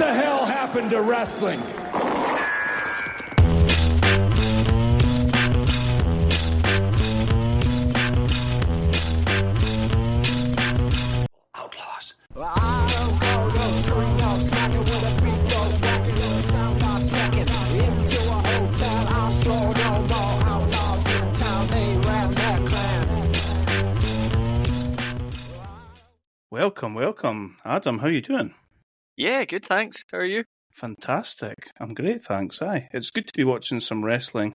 the hell happened to wrestling? Outlaws. Welcome, welcome, Adam. How you doing? Yeah, good, thanks. How are you? Fantastic. I'm great, thanks. Aye, it's good to be watching some wrestling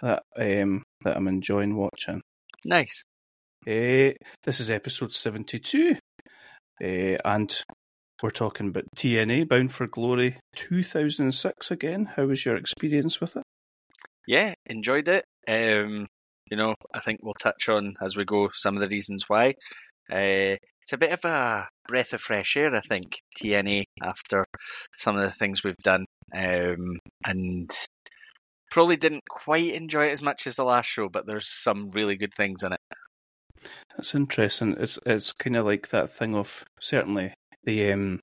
that um that I'm enjoying watching. Nice. Uh, this is episode seventy-two, uh, and we're talking about TNA Bound for Glory 2006 again. How was your experience with it? Yeah, enjoyed it. Um, you know, I think we'll touch on as we go some of the reasons why. Uh, it's a bit of a breath of fresh air, I think, TNA after some of the things we've done, um, and probably didn't quite enjoy it as much as the last show, but there's some really good things in it. That's interesting. It's it's kind of like that thing of certainly the um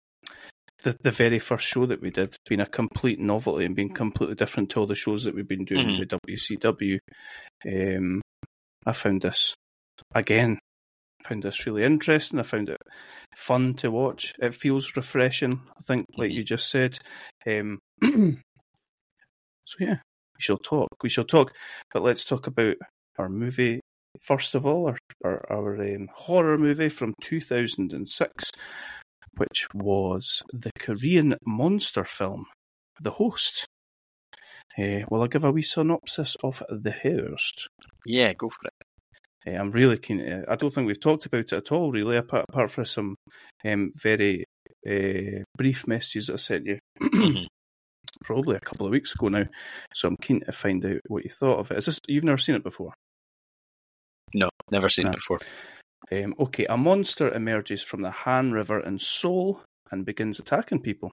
the the very first show that we did being a complete novelty and being completely different to all the shows that we've been doing Mhm. with WCW. Um, I found this again. Found this really interesting. I found it fun to watch. It feels refreshing. I think, like you just said. Um, so yeah, we shall talk. We shall talk. But let's talk about our movie first of all, our our, our um, horror movie from 2006, which was the Korean monster film, The Host. Uh, will I give a wee synopsis of The Host? Yeah, go for it. Uh, I'm really keen. To, I don't think we've talked about it at all, really, apart, apart from some um, very uh, brief messages I sent you. Mhm. Probably a couple of weeks ago now, so I'm keen to find out what you thought of it. Is this you've never seen it before? no, never seen No. it before. Um, okay, a monster emerges from the Han River in Seoul and begins attacking people.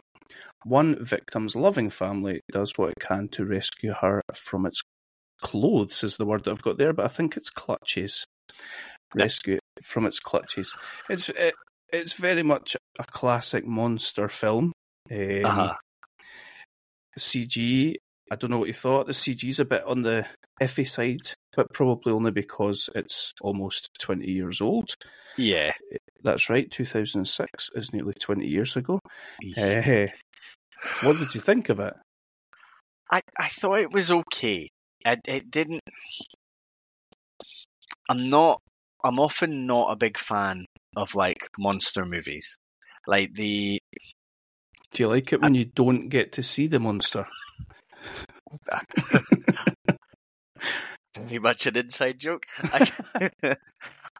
One victim's loving family does what it can to rescue her from its clothes, is the word that I've got there, but I think it's clutches. Rescue it from its clutches. It's it, it's very much a classic monster film. Um, Uh-huh. CG, I don't know what you thought. The CG's a bit on the iffy side, but probably only because it's almost 20 years old. Yeah. That's right, 2006 is nearly 20 years ago. Eh, what did you think of it? I, I thought it was okay. It, it didn't. I'm not. I'm often not a big fan of like monster movies. Like the Do you like it when you don't get to see the monster? Pretty much an inside joke. I,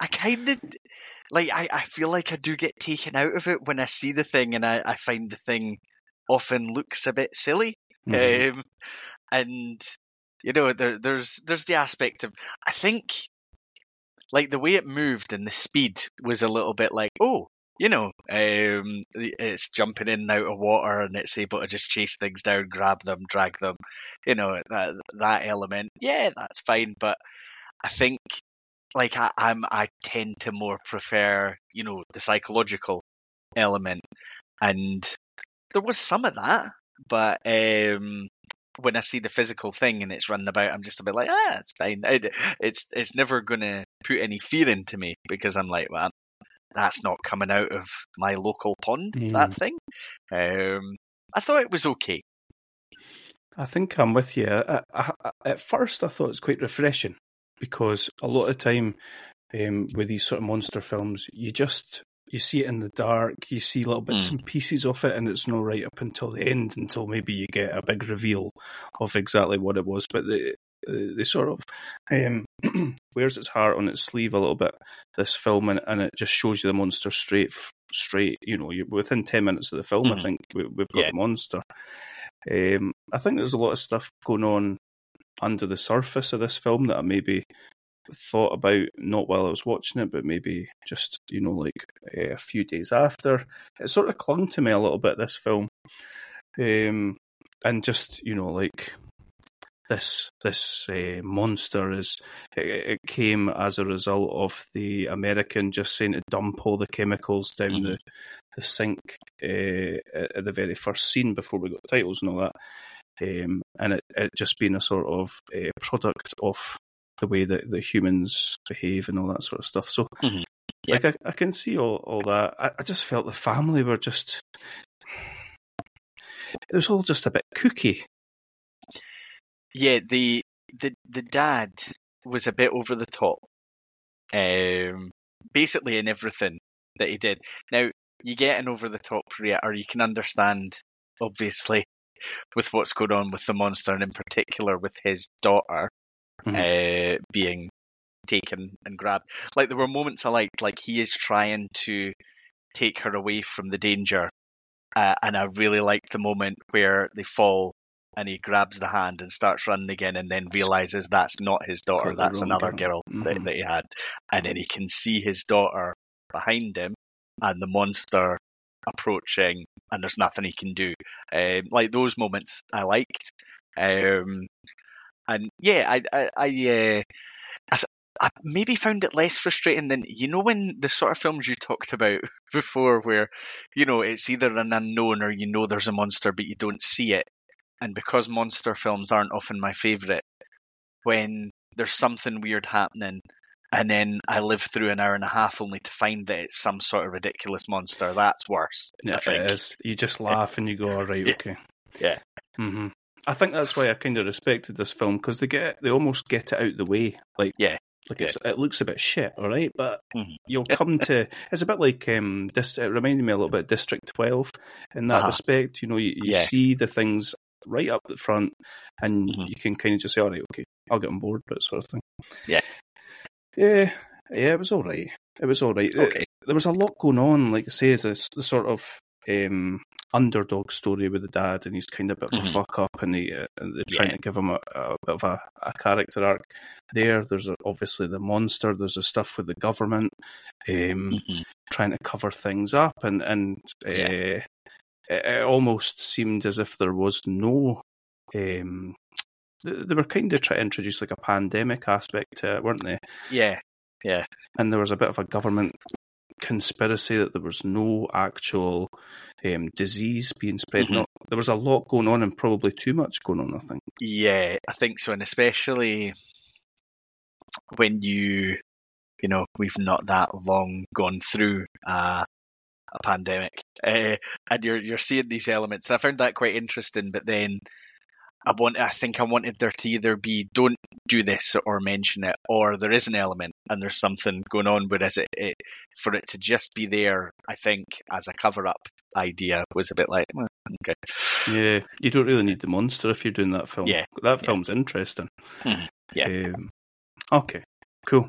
I kind of like. I, I feel like I do get taken out of it when I see the thing, and I, I find the thing often looks a bit silly. Mhm. Um, and you know, there, there's there's the aspect of I think like the way it moved and the speed was a little bit like oh. You know, um, it's jumping in and out of water, and it's able to just chase things down, grab them, drag them. You know that that element. Yeah, that's fine. But I think, like, I, I'm I tend to more prefer, you know, the psychological element, and there was some of that, but um, when I see the physical thing and it's running about, I'm just a bit like, ah, it's fine. It, it's it's never gonna put any fear into me because I'm like, well, that's not coming out of my local pond. That Mm. thing. Um, I thought it was okay. I think I'm with you. I, I, at first, I thought it was quite refreshing because a lot of time um, with these sort of monster films, you just you see it in the dark, you see little bits Mm. and pieces of it, and it's not right up until the end, until maybe you get a big reveal of exactly what it was. But the they sort of um, wears its heart on its sleeve a little bit. This film, and, and it just shows you the monster straight, straight. You know, within ten minutes of the film, I Mhm. think we, we've got Yeah. the monster. Um, I think there's a lot of stuff going on under the surface of this film that I maybe thought about not while I was watching it, but maybe just you know like uh, a few days after. It sort of clung to me a little bit. This film, um, and just you know like this this uh, monster is it, it, came as a result of the American just saying to dump all the chemicals down mm-hmm. the the sink uh, at the very first scene before we got titles and all that, um, and it, it just being a sort of a product of the way that the humans behave and all that sort of stuff. So. Mm-hmm. Like I, I, can see all, all that. I, I just felt the family were just it was all just a bit kooky. Yeah, the the the dad was a bit over the top. Um, basically in everything that he did. Now you get an over the top or you can understand, obviously, with what's going on with the monster, and in particular with his daughter mm-hmm. uh, being taken and grabbed. Like there were moments I liked, like he is trying to take her away from the danger, uh, and I really liked the moment where they fall and he grabs the hand and starts running again and then realizes that's not his daughter, that's another girl, girl mm-hmm. that, that he had. And then he can see his daughter behind him and the monster approaching and there's nothing he can do. Um, like those moments I liked. Um, and yeah, I, I, I, uh, I maybe found it less frustrating than you know when the sort of films you talked about before, where you know it's either an unknown or you know there's a monster but you don't see it, and because monster films aren't often my favourite, when there's something weird happening and then I live through an hour and a half only to find that it's some sort of ridiculous monster. That's worse. Yeah, it is. You just laugh and you go, "All right, okay." Yeah. Mm-hmm. I think that's why I kind of respected this film because they get they almost get it out the way. Like, yeah, like it's it looks a bit shit, all right, but mm-hmm. you'll come to it's a bit like um, this. It reminded me a little bit of District Twelve in that uh-huh. respect. You know, you, you yeah. see the things right up the front, and mm-hmm. you can kind of just say, "All right, okay, I'll get on board," that sort of thing. Yeah, yeah, yeah. It was all right. It was all right. Okay. There was a lot going on. Like I say, this the sort of um, underdog story with the dad, and he's kind of a bit of a mm-hmm. fuck up, and, he, uh, and they're trying yeah. to give him a, a bit of a, a, character arc. There, there's obviously the monster. There's the stuff with the government, um, mm-hmm. trying to cover things up, and and yeah. uh, it, it, almost seemed as if there was no. Um, they were kind of trying to introduce like a pandemic aspect to it, weren't they? Yeah, yeah. And there was a bit of a government conspiracy that there was no actual um, disease being spread. Mm-hmm. there was a lot going on and probably too much going on. I think. Yeah, I think so, and especially when you, you know, we've not that long gone through uh, a pandemic, uh, and you're you're seeing these elements. I found that quite interesting, but then I want I think I wanted there to either be don't do this or mention it, or there is an element and there's something going on. Whereas it, it for it to just be there, I think as a cover up idea was a bit like well, okay. Yeah, you don't really need the monster if you're doing that film. Yeah, that film's yeah. interesting. Mm-hmm. Yeah. Um, okay. Cool.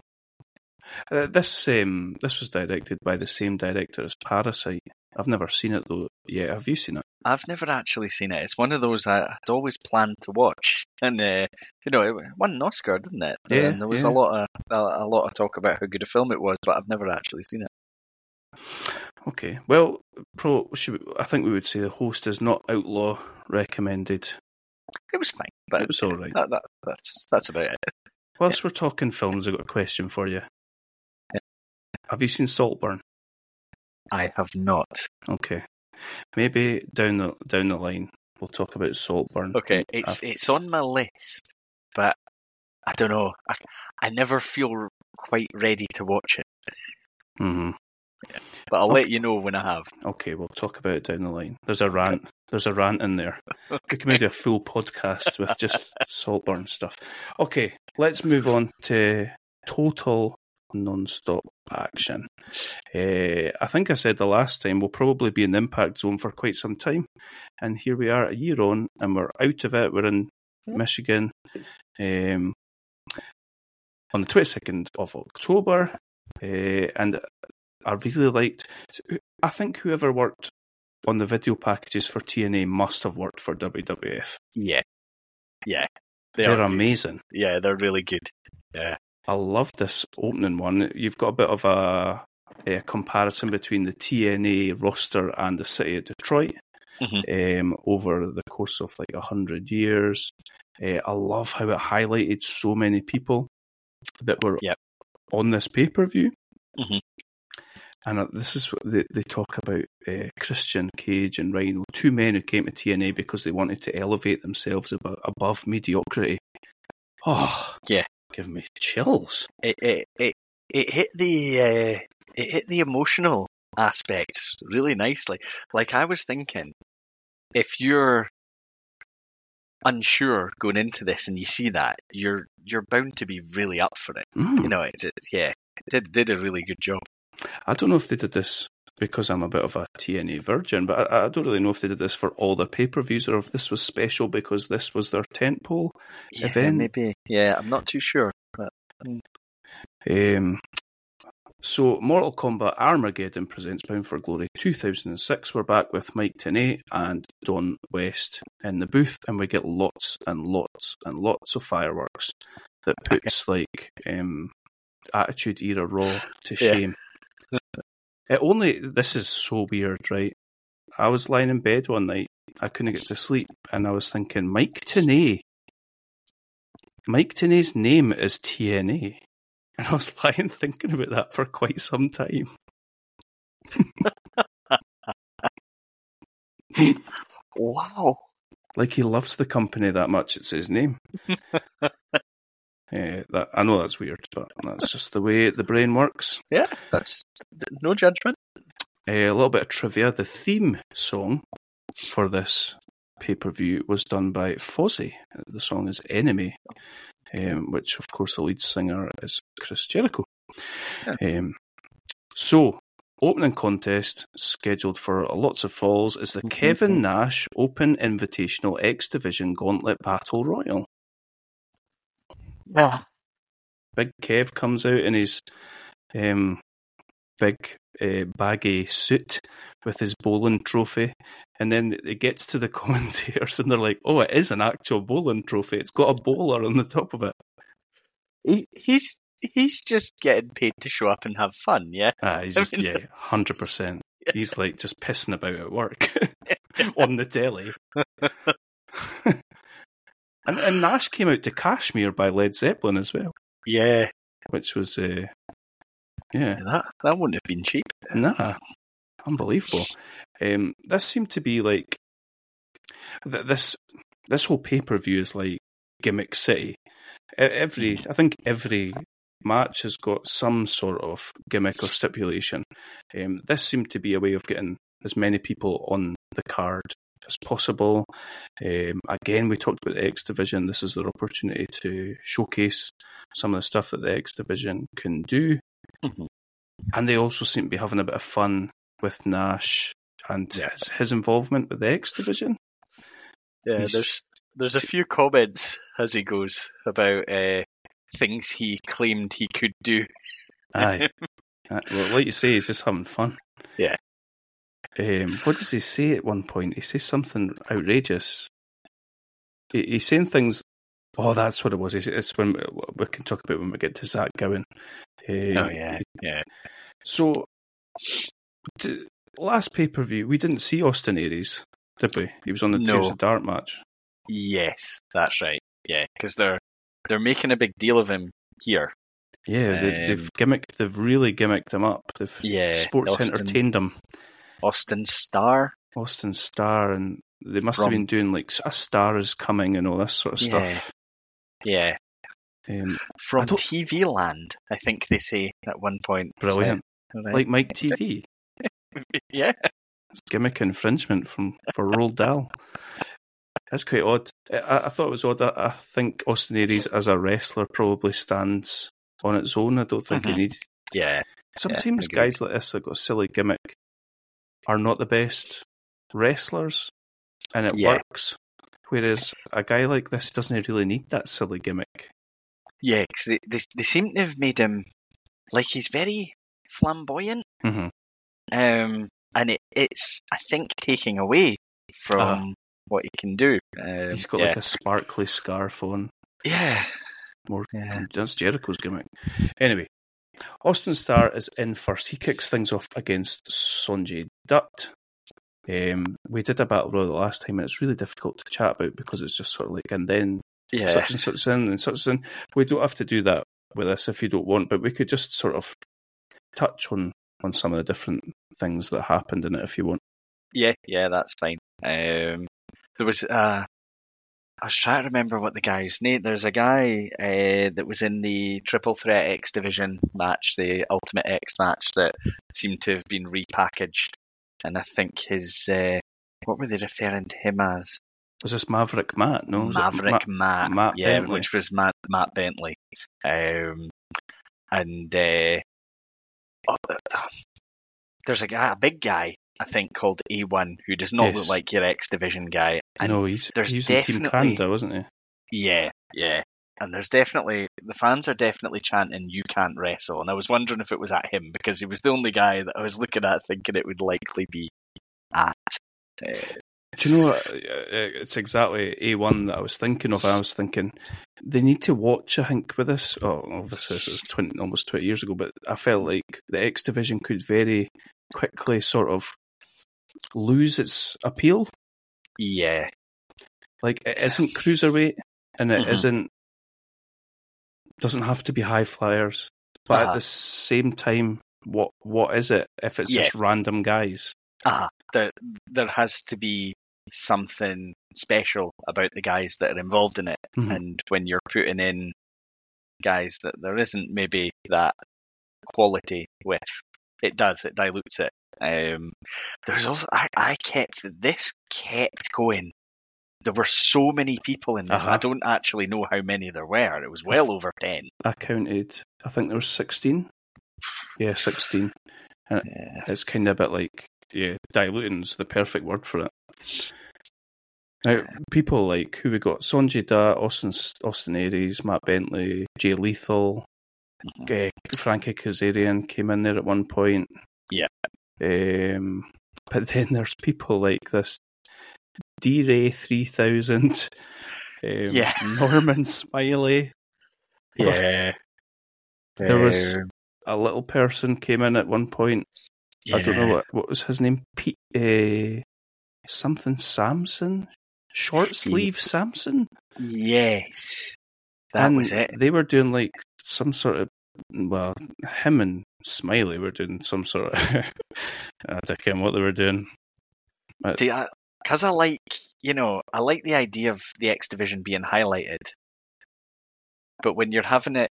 Uh, this um, this was directed by the same director as Parasite. I've never seen it though. Yeah, have you seen it? I've never actually seen it. It's one of those I, would always planned to watch, and uh, you know, it won an Oscar, didn't it? Yeah, and there was yeah. a lot of a, a, lot of talk about how good a film it was, but I've never actually seen it. Okay, well, pro, we, I think we would say the host is not outlaw recommended. It was fine, but it was all right. That, that, that's that's about it. Whilst yeah. we're talking films, I've got a question for you. Yeah. Have you seen Saltburn? I have not. Okay, maybe down the down the line we'll talk about Saltburn. Okay, it's after. it's on my list, but I don't know. I, I never feel quite ready to watch it. Mm-hmm. Yeah. But I'll okay. let you know when I have. Okay, we'll talk about it down the line. There's a rant. There's a rant in there. okay. We can maybe a full podcast with just Saltburn stuff. Okay, let's move on to Total non-stop action. Uh, I think I said the last time we'll probably be in the impact zone for quite some time, and here we are a year on, and we're out of it. We're in Michigan um, on the twenty second of October, uh, and I really liked. I think whoever worked on the video packages for TNA must have worked for WWF. Yeah, yeah, they are amazing. Yeah, they're really good. Yeah. I love this opening one. You've got a bit of a, a comparison between the TNA roster and the city of Detroit. um, over the course of like a hundred years. Uh, I love how it highlighted so many people that were Yep. on this pay per view. Mhm. And uh, this is what they, they talk about uh, Christian Cage and Rhino, two men who came to TNA because they wanted to elevate themselves above, above mediocrity. Oh, Yeah. Give me chills. It it it, it hit the uh, it hit the emotional aspect really nicely. Like I was thinking, if you're unsure going into this and you see that, you're you're bound to be really up for it. Mm. You know, it, it yeah, it did did a really good job. I don't know if they did this because I'm a bit of a TNA virgin, but I, I don't really know if they did this for all their pay per views or if this was special because this was their tentpole Yeah, event. maybe. Yeah, I'm not too sure. But Um, so, Mortal Kombat Armageddon presents Bound for Glory 2006. We're back with Mike Tenay and Don West in the booth, and we get lots and lots and lots of fireworks that puts like um, Attitude Era Raw to shame. It only this is so weird, right? I was lying in bed one night, I couldn't get to sleep, and I was thinking, Mike Tenay. Mike Tenay's name is TNA. And I was lying thinking about that for quite some time. wow. Like he loves the company that much, it's his name. Eh, that I know that's weird, but that's just the way the brain works. Yeah, that's no judgment. Eh, a little bit of trivia: the theme song for this pay per view was done by Fozzy. The song is "Enemy," um, which, of course, the lead singer is Chris Jericho. Um, so, opening contest scheduled for lots of falls is the Kevin Nash Open Invitational X Division Gauntlet Battle Royal. Yeah. Big Kev comes out in his um, big uh, baggy suit with his bowling trophy, and then it gets to the commentators, and they're like, "Oh, it is an actual bowling trophy. It's got a bowler on the top of it." He, he's he's just getting paid to show up and have fun. Yeah. Ah, he's just yeah, hundred percent. He's like just pissing about at work on the telly. And, and Nash came out to Kashmir by Led Zeppelin as well, Yeah. which was uh, yeah, That that wouldn't have been cheap. Nah, unbelievable. Um, this seemed to be like th- this. This whole pay per view is like gimmick city. Every, I think every match has got some sort of gimmick or stipulation. Um, this seemed to be a way of getting as many people on the card as possible. Um, again, we talked about the X Division. This is their opportunity to showcase some of the stuff that the X Division can do Mhm. and they also seem to be having a bit of fun with Nash and Yeah. his, his involvement with the X division. Yeah. He's- There's there's a few comments as he goes about uh, things he claimed he could do. Aye, Uh, well, like you say, he's just having fun. Yeah. Um, what does he say at one point? He says something outrageous. He, he's saying things. Oh, that's what it was. It's, when we can talk about when we get to Zach Gowen. Uh, Oh yeah. Yeah. So, d- last pay per view, we didn't see Austin Aries, did we? He was on the No. Tears of Dart match. Yes, that's right. Yeah, because they're they're making a big deal of him here. Yeah, they, Um, they've gimmicked. They've really gimmicked him up. They've Yeah, sports entertained him. Austin Starr. Austin Starr, and they must From- have been doing like a star is coming and all this sort of Yeah. stuff. Yeah, Um, from TV Land, I think they say at one point. brilliant, So, right. like Mike Teavee. yeah, It's gimmick infringement from for Roald Dahl. That's quite odd. I, I thought it was odd. I, I think Austin Aries as a wrestler probably stands on its own. I don't think Mhm. he needs. yeah, Sometimes agreed. guys like this have got a silly gimmick are not the best wrestlers, and it Yeah. works. Whereas a guy like this doesn't really need that silly gimmick. yeah. 'cause they, they they seem to have made him like he's very flamboyant, hmm um, and it, it's I think taking away from Uh-huh. what he can do. Um, He's got yeah. like a sparkly scarf on. yeah, More yeah. that's Jericho's gimmick. Anyway, Austin Starr is in first. He kicks things off against Sonjay Dutt. Um, we did a battle royal the last time, and it's really difficult to chat about because it's just sort of like, and then Yeah. such and such in and such in. We don't have to do that with this if you don't want, but we could just sort of touch on on some of the different things that happened in it if you want. Yeah, yeah, that's fine. Um, there was uh, I was trying to remember what the guy's name. There's a guy uh, that was in the Triple Threat X Division match, the Ultimate X match, that seemed to have been repackaged, and I think his uh, what were they referring to him as? Was this Maverick Matt? No, Maverick Ma- Matt, Matt yeah, Bentley. which was Matt Matt Bentley, um, and uh, oh, there's a guy, a big guy, I think, called A1, who does not Yes. look like your X Division guy. And no, he's there's he's in Team Canada, wasn't he? yeah, yeah. And there's definitely the fans are definitely chanting "You can't wrestle," and I was wondering if it was at him because he was the only guy that I was looking at thinking it would likely be at. Uh, Do you know what? Uh, It's exactly A1 that I was thinking of. I was thinking they need to watch, I think, with this. Oh, obviously, this was 20, almost 20 years ago, but I felt like the X Division could very quickly sort of lose its appeal. yeah, Like, it isn't cruiserweight and it Mhm. not doesn't have to be high flyers. But at Uh-huh. the same time, what what is it if it's Yeah. just random guys? ah, there there has to be something special about the guys that are involved in it. Mhm. And when you're putting in guys that there isn't maybe that quality with, it does, it dilutes it. Um, there's also, I, I kept, this kept going. There were so many people in this. Uh-huh. I don't actually know how many there were. It was well over 10. I counted, I think there was 16. Yeah, 16. Yeah. It's kind of a bit like, yeah, diluting's the perfect word for it. Now, people like who we got Sonjay Dutt, Austin, Austin Aries, Matt Bentley, Jay Lethal, Mhm. uh, Frankie Kazarian came in there at one point. Yeah. Um, but then there's people like this D Ray 3000, um, Yeah. Norman Smiley. Yeah. There was- Um, A little person came in at one point. I don't know what what was his name. Pete uh, something Sampson, short sleeve Sampson, Yes. That and was it. they were doing like some sort of well, him and Smiley were doing some sort of I don't know what they were doing. But See, because I, like, you know, I like the idea of the X Division being highlighted. But when you're having it,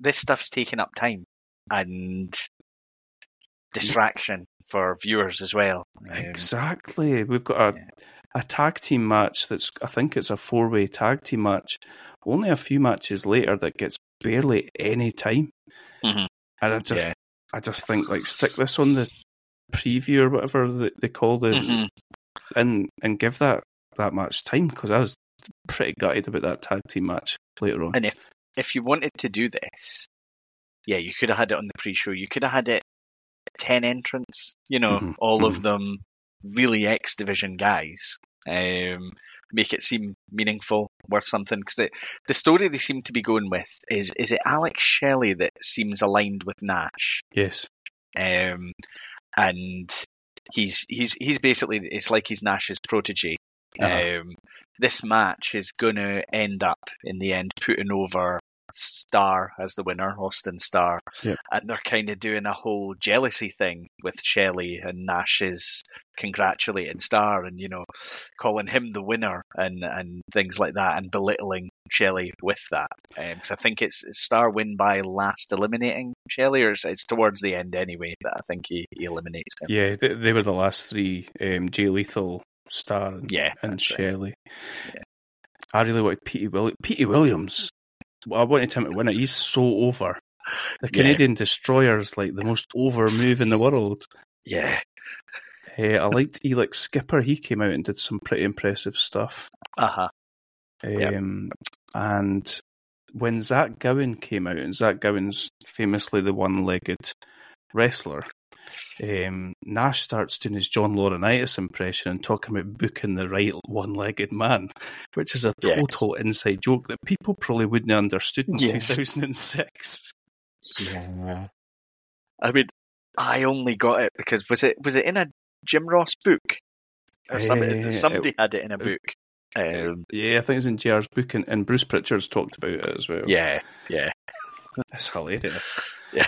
this stuff's taking up time and distraction for viewers as well. Um, exactly, we've got a yeah. a tag team match that's I think it's a four way tag team match. Only a few matches later that gets barely any time, Mhm. and I just Yeah. I just think like stick this on the preview or whatever that they call the Mhm. And and give that that match time because I was pretty gutted about that tag team match later on. And if if you wanted to do this, yeah, you could have had it on the pre-show. You could have had it ten entrants. You know, Mhm, all of them really X Division guys. Um, make it seem meaningful, worth something. Because the the story they seem to be going with is is it Alex Shelley that seems aligned with Nash, yes, um, and he's he's he's basically it's like he's Nash's protege. Uh-huh. Um, this match is going to end up in the end putting over Starr as the winner, Austin Starr, Yep. and they're kind of doing a whole jealousy thing with Shelley and Nash's congratulating Starr and you know calling him the winner and and things like that and belittling Shelley with that because I think it's, Starr win by last eliminating Shelley or it's, it's towards the end anyway that I think he, he eliminates him. yeah, they, they were the last three: um, Jay Lethal, Starr, and, Yeah, and that's right. Shelley. Yeah. I really wanted Petey Williams. Petey Williams. Well, I wanted him to win it. He's so over. The Yeah. Canadian Destroyer's like the most over move in the world. Yeah. Uh, I liked Elix Skipper. He came out and did some pretty impressive stuff. Uh huh. Yep. Um, And when Zach Gowen came out, and Zach Gowen's famously the one-legged wrestler, um, Nash starts doing his John Laurinaitis impression and talking about booking the right one-legged man, which is a Yes. total inside joke that people probably wouldn't have understood in Yeah. 2006. Yeah. I mean, I only got it because was it was it in a Jim Ross book? or somebody, Eh, somebody had it in a book. Um, Yeah, I think it's in JR's book, and, and Bruce Prichard's talked about it as well. yeah, yeah, It's hilarious. Yeah.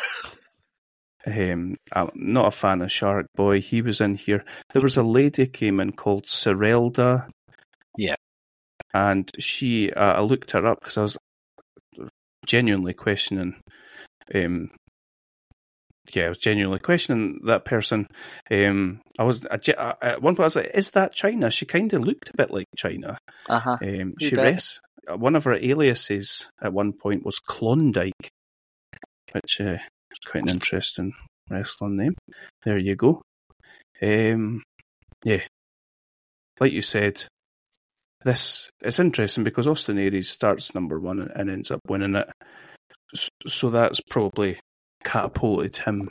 Um, I'm not a fan of Shark Boy. He was in here. There was a lady came in called Sirelda. Yeah. And she, uh, I looked her up because I was genuinely questioning. Um, yeah, I was genuinely questioning that person. Um, I was I, at one point I was like, "Is that Chyna?" She kind of looked a bit like Chyna. uh huh. Um, she res- one of her aliases at one point was Klondike, which uh, is quite an interesting wrestling name. There you go. Um, yeah, like you said, this it's interesting because Austin Aries starts number one and, and ends up winning it. So that's probably catapulted him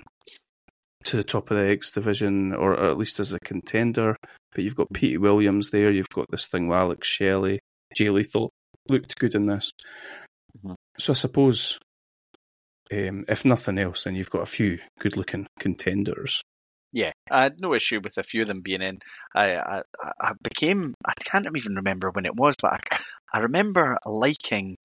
to the top of the X division, or, at least as a contender. But you've got Pete Williams there. You've got this thing with Alex Shelley. Jay Lethal looked good in this. Mhm. So I suppose, um, if nothing else, then you've got a few good-looking contenders. Yeah, I had no issue with a few of them being in. I, I, I became, I can't even remember when it was, but I, I remember liking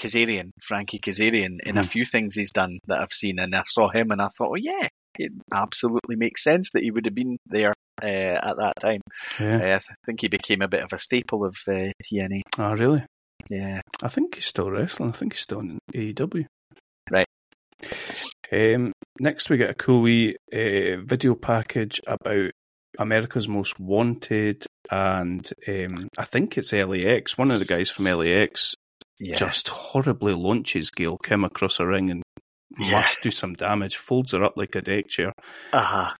Kazarian, Frankie Kazarian, in a Mhm. few things he's done that I've seen, and I saw him and I thought, oh yeah, it absolutely makes sense that he would have been there uh, at that time. Yeah. Uh, I think he became a bit of a staple of uh, TNA. Ah, really? Yeah. I think he's still wrestling. I think he's still in AEW. Um, next, we get a cool wee uh, video package about America's Most Wanted, and um, I think it's LAX. One of the guys from LAX Yeah. just horribly launches Gail Kim across a ring and Yeah. must do some damage, folds her up like a deck chair. uh-huh.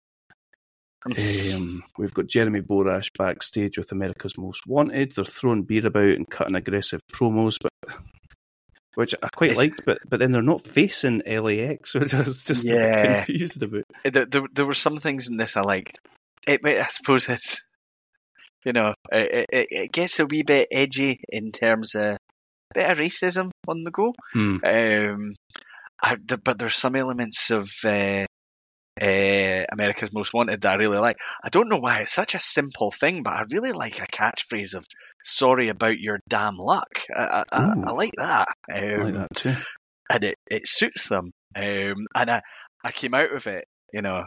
Um, we've got Jeremy Borash backstage with America's Most Wanted. They're throwing beer about and cutting aggressive promos, but which I quite liked. But but then they're not facing LAX, which I was just a bit Yeah. confused about. there, there, there were some things in this I liked. It, I suppose it's, you know, it, it, it gets a wee bit edgy in terms of a bit of racism on the go. Hmm. Um, I, but there's some elements of uh, uh, America's Most Wanted that I really like. I don't know why it's such a simple thing, but I really like a catchphrase of "Sorry about your damn luck." I, I, I, I like that. Um, I like that too. and it, it suits them. Um, and I, I came out of it, you know,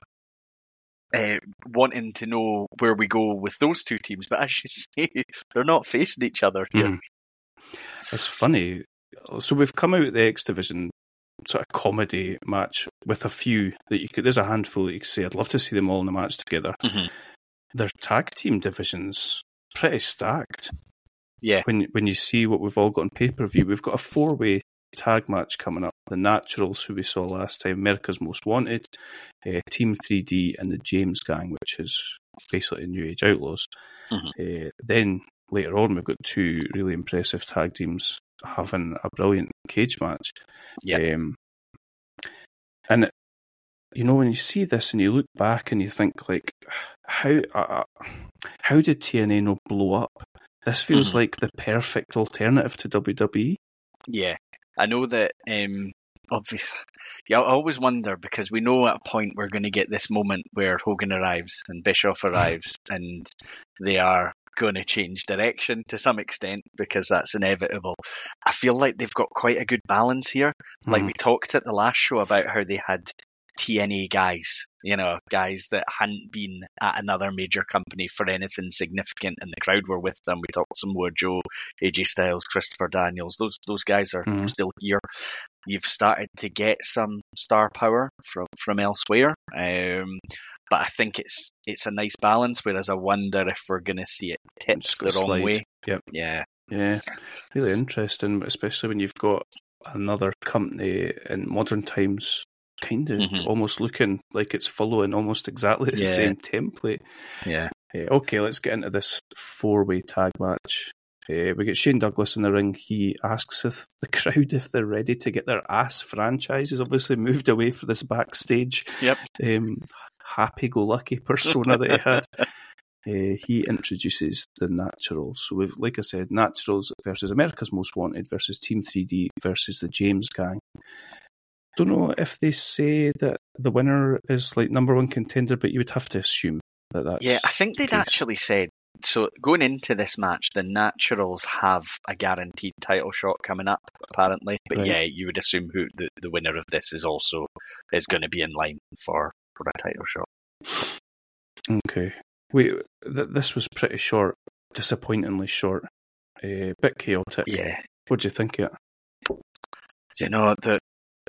uh, wanting to know where we go with those two teams. But as you say, they're not facing each other here. Mhm. It's funny. So we've come out of the X Division sort of comedy match with a few that you could. There's a handful that you could say I'd love to see them all in a match together. Mhm. Their tag team divisions pretty stacked. Yeah. When when you see what we've all got on pay per view, we've got a four way tag match coming up. The Naturals, who we saw last time, America's Most Wanted, uh, Team 3D, and the James Gang, which is basically New Age Outlaws. Mhm. Uh, then later on, we've got two really impressive tag teams having a brilliant cage match. Yeah. Um, and you know when you see this and you look back and you think like, how uh, how did TNA not blow up? This feels Mhm. like the perfect alternative to. WWE. Yeah, I know that. Um, obviously, yeah, I always wonder because we know at a point we're going to get this moment where Hogan arrives and Bischoff arrives, and they are going to change direction to some extent because that's inevitable. I feel like they've got quite a good balance here. Like Mhm. we talked at the last show about how they had TNA guys, you know, guys that hadn't been at another major company for anything significant, and the crowd were with them. We talked some more Joe, AJ Styles, Christopher Daniels. Those those guys are Mhm. still here. You've started to get some star power from from elsewhere, um, but I think it's it's a nice balance. Whereas I wonder if we're going to see it tip the wrong slide. way. Yep. Yeah, Yeah, really interesting, especially when you've got another company in modern times, kind of Mhm. almost looking like it's following almost exactly the Yeah. same template. yeah, Uh, okay, let's get into this four-way tag match. Uh, we get Shane Douglas in the ring. He asks the crowd if they're ready to get their ass franchises obviously moved away for this backstage Yep. um, happy-go-lucky persona that he had. Uh, he introduces the Naturals. So we've, like I said, Naturals versus America's Most Wanted versus Team 3D versus the James Gang. Don't know if they say that the winner is like number one contender, but you would have to assume that that's yeah. I think they'd case. actually said so going into this match, the Naturals have a guaranteed title shot coming up, apparently. But Right. yeah, you would assume who the, the winner of this is also is going to be in line for for a title shot. Okay. Wait, th- this was pretty short, disappointingly short, uh, bit chaotic. Yeah, What do you think of it? Do you know that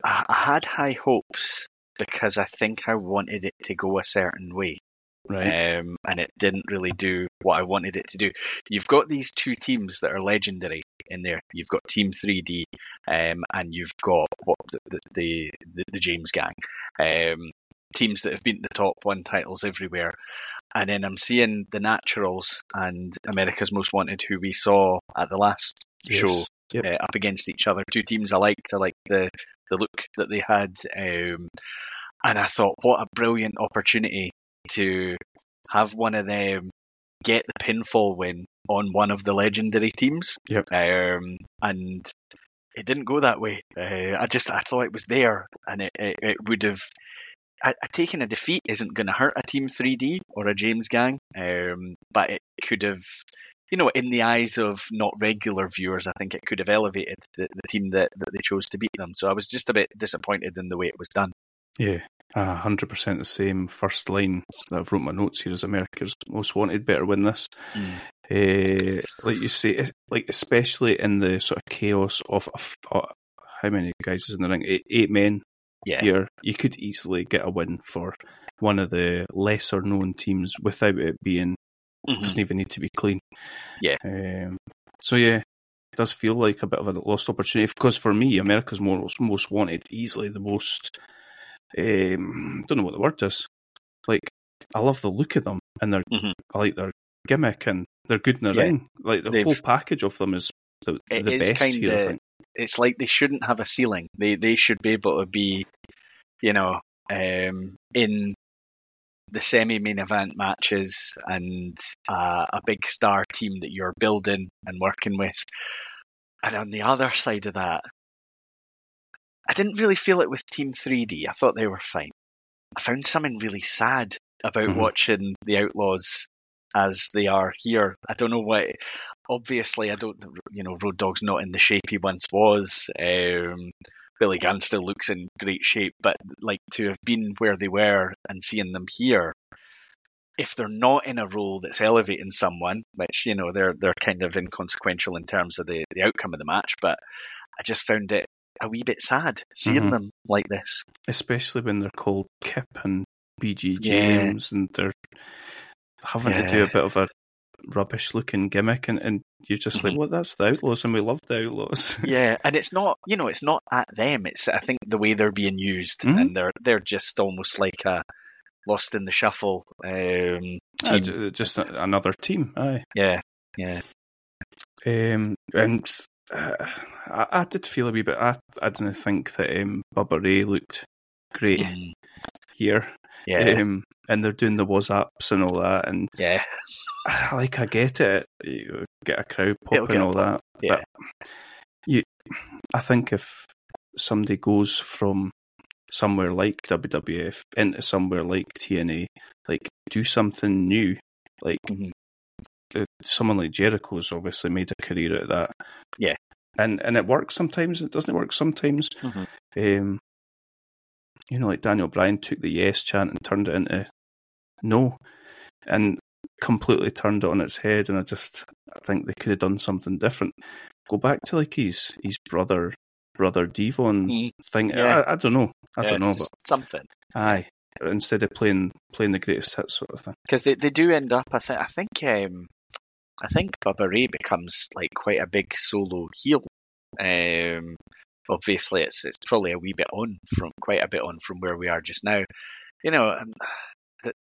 I, I had high hopes because I think I wanted it to go a certain way. Right. um, and it didn't really do what I wanted it to do. You've got these two teams that are legendary in there. You've got Team 3D, um, and you've got what the the, the, the James Gang, um, teams that have been the top one titles everywhere. And then I'm seeing the Naturals and America's Most Wanted, who we saw at the last Yes. show, Yep. uh, up against each other. Two teams I liked. I liked the the look that they had, um, and I thought, what a brilliant opportunity to have one of them get the pinfall win on one of the legendary teams. Yep. Um, and it didn't go that way. Uh, I just I thought it was there, and it it, it would have. I, I- taking a defeat isn't going to hurt a Team 3D or a James Gang, um, but it could have, you know, in the eyes of not regular viewers, I think it could have elevated the, the team that, that they chose to beat them. So I was just a bit disappointed in the way it was done. Yeah. A hundred percent the same first line that I've wrote my notes here is America's Most Wanted better win this. Uh, like you say, like especially in the sort of chaos of a uh, how many guys is in the ring? Eight, eight men Yeah, here. You could easily get a win for one of the lesser known teams without it being Mhm. doesn't even need to be clean. Yeah. Um, so yeah, it does feel like a bit of a lost opportunity because for me, America's most most wanted, easily the most. Um, I don't know what the word is. Like I love the look of them, and they're Mhm. I like their gimmick, and they're good in the Yeah. ring. Like the They've- whole package of them is the, the best here. I kinda- think. it's like they shouldn't have a ceiling. They they should be able to be, you know, um, in the semi main event matches and uh, a big star team that you're building and working with. And on the other side of that, I didn't really feel it with Team 3D. I thought they were fine. I found something really sad about Mhm. watching the Outlaws as they are here. I don't know what. Obviously, I don't. You know, Road Dogg's not in the shape he once was. Um, Billy Gunn still looks in great shape, but like to have been where they were and seeing them here, if they're not in a role that's elevating someone, which you know they're they're kind of inconsequential in terms of the the outcome of the match, but I just found it a wee bit sad seeing Mhm. them like this. especially when they're called Kip and BG Yeah. James, and they're having to do a bit of a rubbish looking gimmick, and, and you're just like, Mhm. well, that's the Outlaws, and we love the Outlaws. Yeah, and it's not you know it's not at them. It's I think the way they're being used, Mhm. and they're they're just almost like a lost in the shuffle um, team. j- just another team, aye. Yeah, yeah, Um, and uh, I, I did feel a wee bit. I, I didn't think that um, Bubba Ray looked great Mm, here. Yeah, Um, and they're doing the was ups and all that, and yeah. Like I get it. You get a crowd pop and all that. yeah. But you, I think if somebody goes from somewhere like WWF into somewhere like TNA, like do something new, like Mhm. uh, someone like Jericho's obviously made a career out of that. Yeah. and and it works sometimes. It doesn't work sometimes. Mhm. Um, you know, like Daniel Bryan took the yes chant and turned it into no, and completely turned it on its head. And I just I think they could have done something different. Go back to like his his brother brother Devon Mm, thing. yeah. I, I don't know. I yeah, don't know, but something aye. Instead of playing playing the greatest hits sort of thing. because they, they do end up. I think I think um, I think Bubba Ray becomes like quite a big solo heel. Um, obviously, it's it's probably a wee bit on from quite a bit on from where we are just now. You know, um,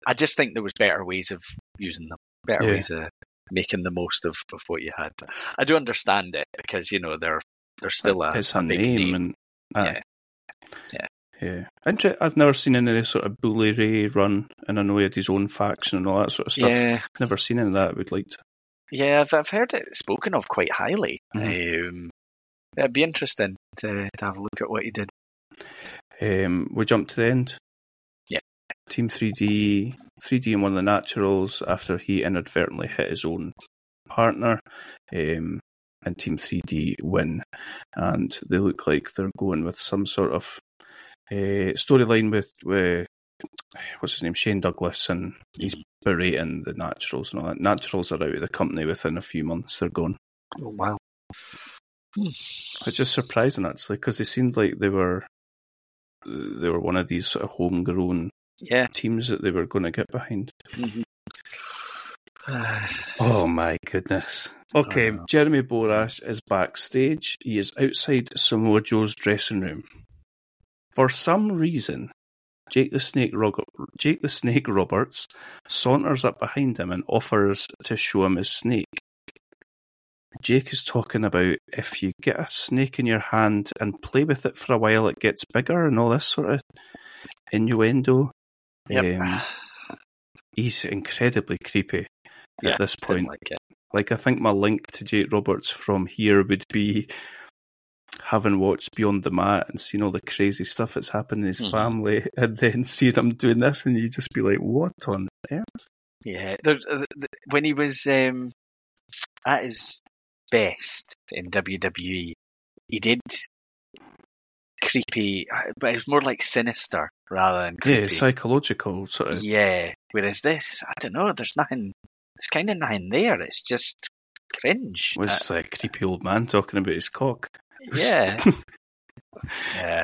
I just think there was better ways of using them, better Yeah. ways of making the most of, of what you had. I do understand it because you know they're they're still a, it's a, big name, and. Yeah. Yeah. Inter- I've never seen any sort of Bully Ray run, and I know he had his own faction and all that sort of stuff. yeah, Never seen any of that. I would like to. yeah. I've I've heard it spoken of quite highly. Mhm. Um, it'd be interesting to to have a look at what he did. Um, we jump to the end. Yeah. Team 3D 3D and one of the naturals after he inadvertently hit his own partner. Um, and Team 3D win. And they look like they're going with some sort of uh, storyline with, with, what's his name, Shane Douglas, and he's berating the Naturals and all that. Naturals are out of the company within a few months, they're gone. Oh, wow. Which is surprising, actually, because they seemed like they were. They were one of these sort of homegrown Yeah. teams that they were going to get behind. Mhm. Oh my goodness. Okay, know. Jeremy Borash is backstage. He is outside Samoa Joe's dressing room. For some reason, Jake the Snake Jake the Snake Roberts saunters up behind him and offers to show him his snake. Jake is talking about if you get a snake in your hand and play with it for a while, it gets bigger and all this sort of innuendo. Yep. Um, he's incredibly creepy Yeah, at this point. like. Like I think my link to Jake Roberts from here would be having watched Beyond the Mat and seen all the crazy stuff that's happened in his Mhm. family, and then seeing him doing this, and you just be like, "What on earth?" Yeah, there's, uh, when he was um, at his best in WWE, he did creepy, uh, but it was more like sinister rather than creepy. Yeah, psychological sort of. Yeah. Whereas this, I don't know. There's nothing. There's kind of nothing there. It's just cringe. Was like a creepy old man talking about his cock. Uh, yeah. yeah.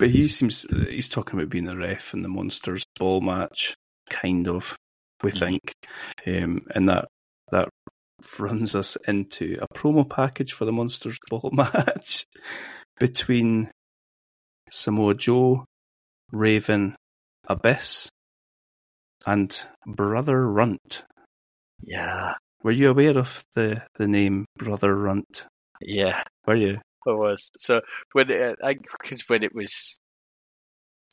But he seems he's talking about being a ref in the Monsters Ball match, kind of. We Mhm. think, um, and that that runs us into a promo package for the Monsters Ball match between Samoa Joe, Raven, Abyss, and Brother Runt. Yeah. Were you aware of the the name Brother Runt? Yeah. Were you? It was so when uh, I because when it was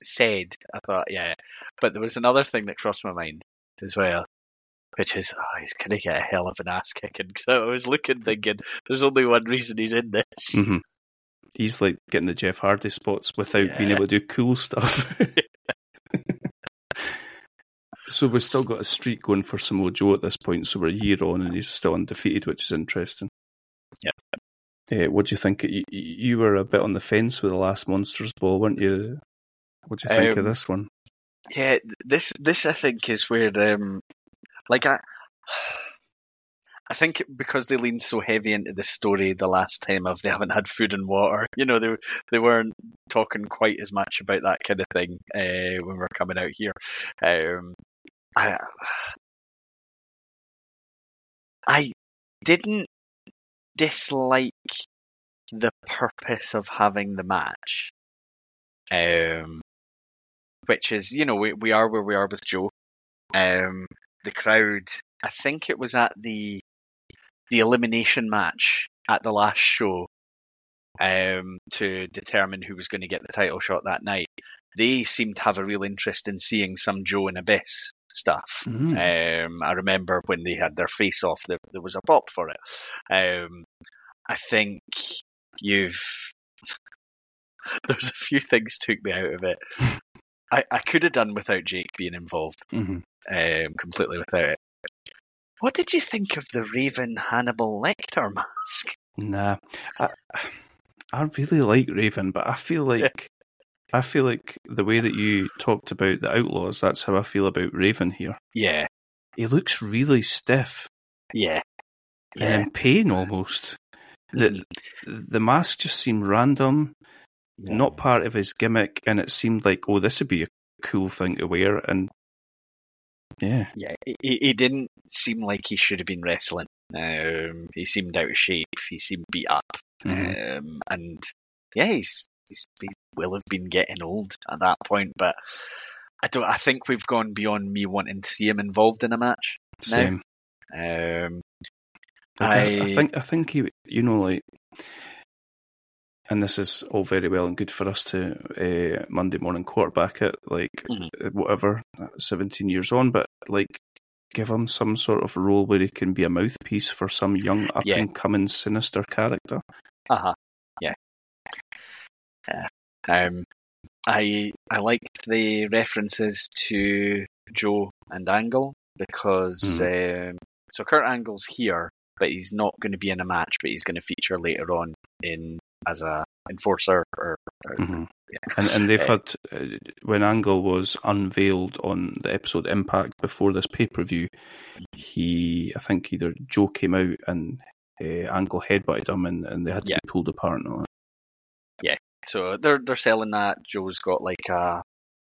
said, I thought, yeah. But there was another thing that crossed my mind as well, which is, oh, he's gonna get a hell of an ass kicking. So I was looking, thinking, there's only one reason he's in this. hmm He's like getting the Jeff Hardy spots without being able to do cool stuff. so we've still got a streak going for Samoa Joe at this point. So we're a year on and he's still undefeated, which is interesting. Yeah. Uh, what do you think? You, you were a bit on the fence with the last Monsters Ball, weren't you? What do you think of Um, this one? Yeah, this this I think is where um like I I think because they leaned so heavy into the story the last time of they haven't had food and water, you know, they they weren't talking quite as much about that kind of thing uh, when we're coming out here. Um, I I didn't dislike the purpose of having the match. Um, which is, you know, we, we are where we are with Joe. Um, the crowd, I think it was at the the elimination match at the last show um, to determine who was going to get the title shot that night. They seemed to have a real interest in seeing some Joe and Abyss stuff. Mm. Um, I remember when they had their face off, there, there was a pop for it. Um, I think you've. There's a few things took me out of it. I, I could have done without Jake being involved, hmm um, completely without it. What did you think of the Raven Hannibal Lecter mask? Nah, I, I really like Raven, but I feel like I feel like the way that you talked about the Outlaws, that's how I feel about Raven here. Yeah, He looks really stiff yeah, and yeah. in pain almost. The the mask just seemed random, not part of his gimmick, and it seemed like, oh, this would be a cool thing to wear, and yeah, Yeah, he, he didn't seem like he should have been wrestling. Um, he seemed out of shape. He seemed beat up. Mhm. Um, and yeah, he's, he's he will have been getting old at that point. But I don't. I think we've gone beyond me wanting to see him involved in a match. No. same. Um, I, I I- think I think he, you know, like, and this is all very well and good for us to uh, Monday morning quarterback it, like Mhm. uh, whatever, seventeen years on, but like, give him some sort of role where he can be a mouthpiece for some young up and coming sinister character. uh huh. Yeah. Yeah. Um, I I liked the references to Joe and Angle because um, so Kurt Angle's here, but he's not going to be in a match, but he's going to feature later on in as a enforcer or. or hmm yeah. And and they've Uh, had uh, when Angle was unveiled on the episode Impact before this pay per view, he I think either Joe came out and uh, Angle headbutted him and, and they had to Yeah. be pulled apart and all that. So they're they're selling that. Joe's got like a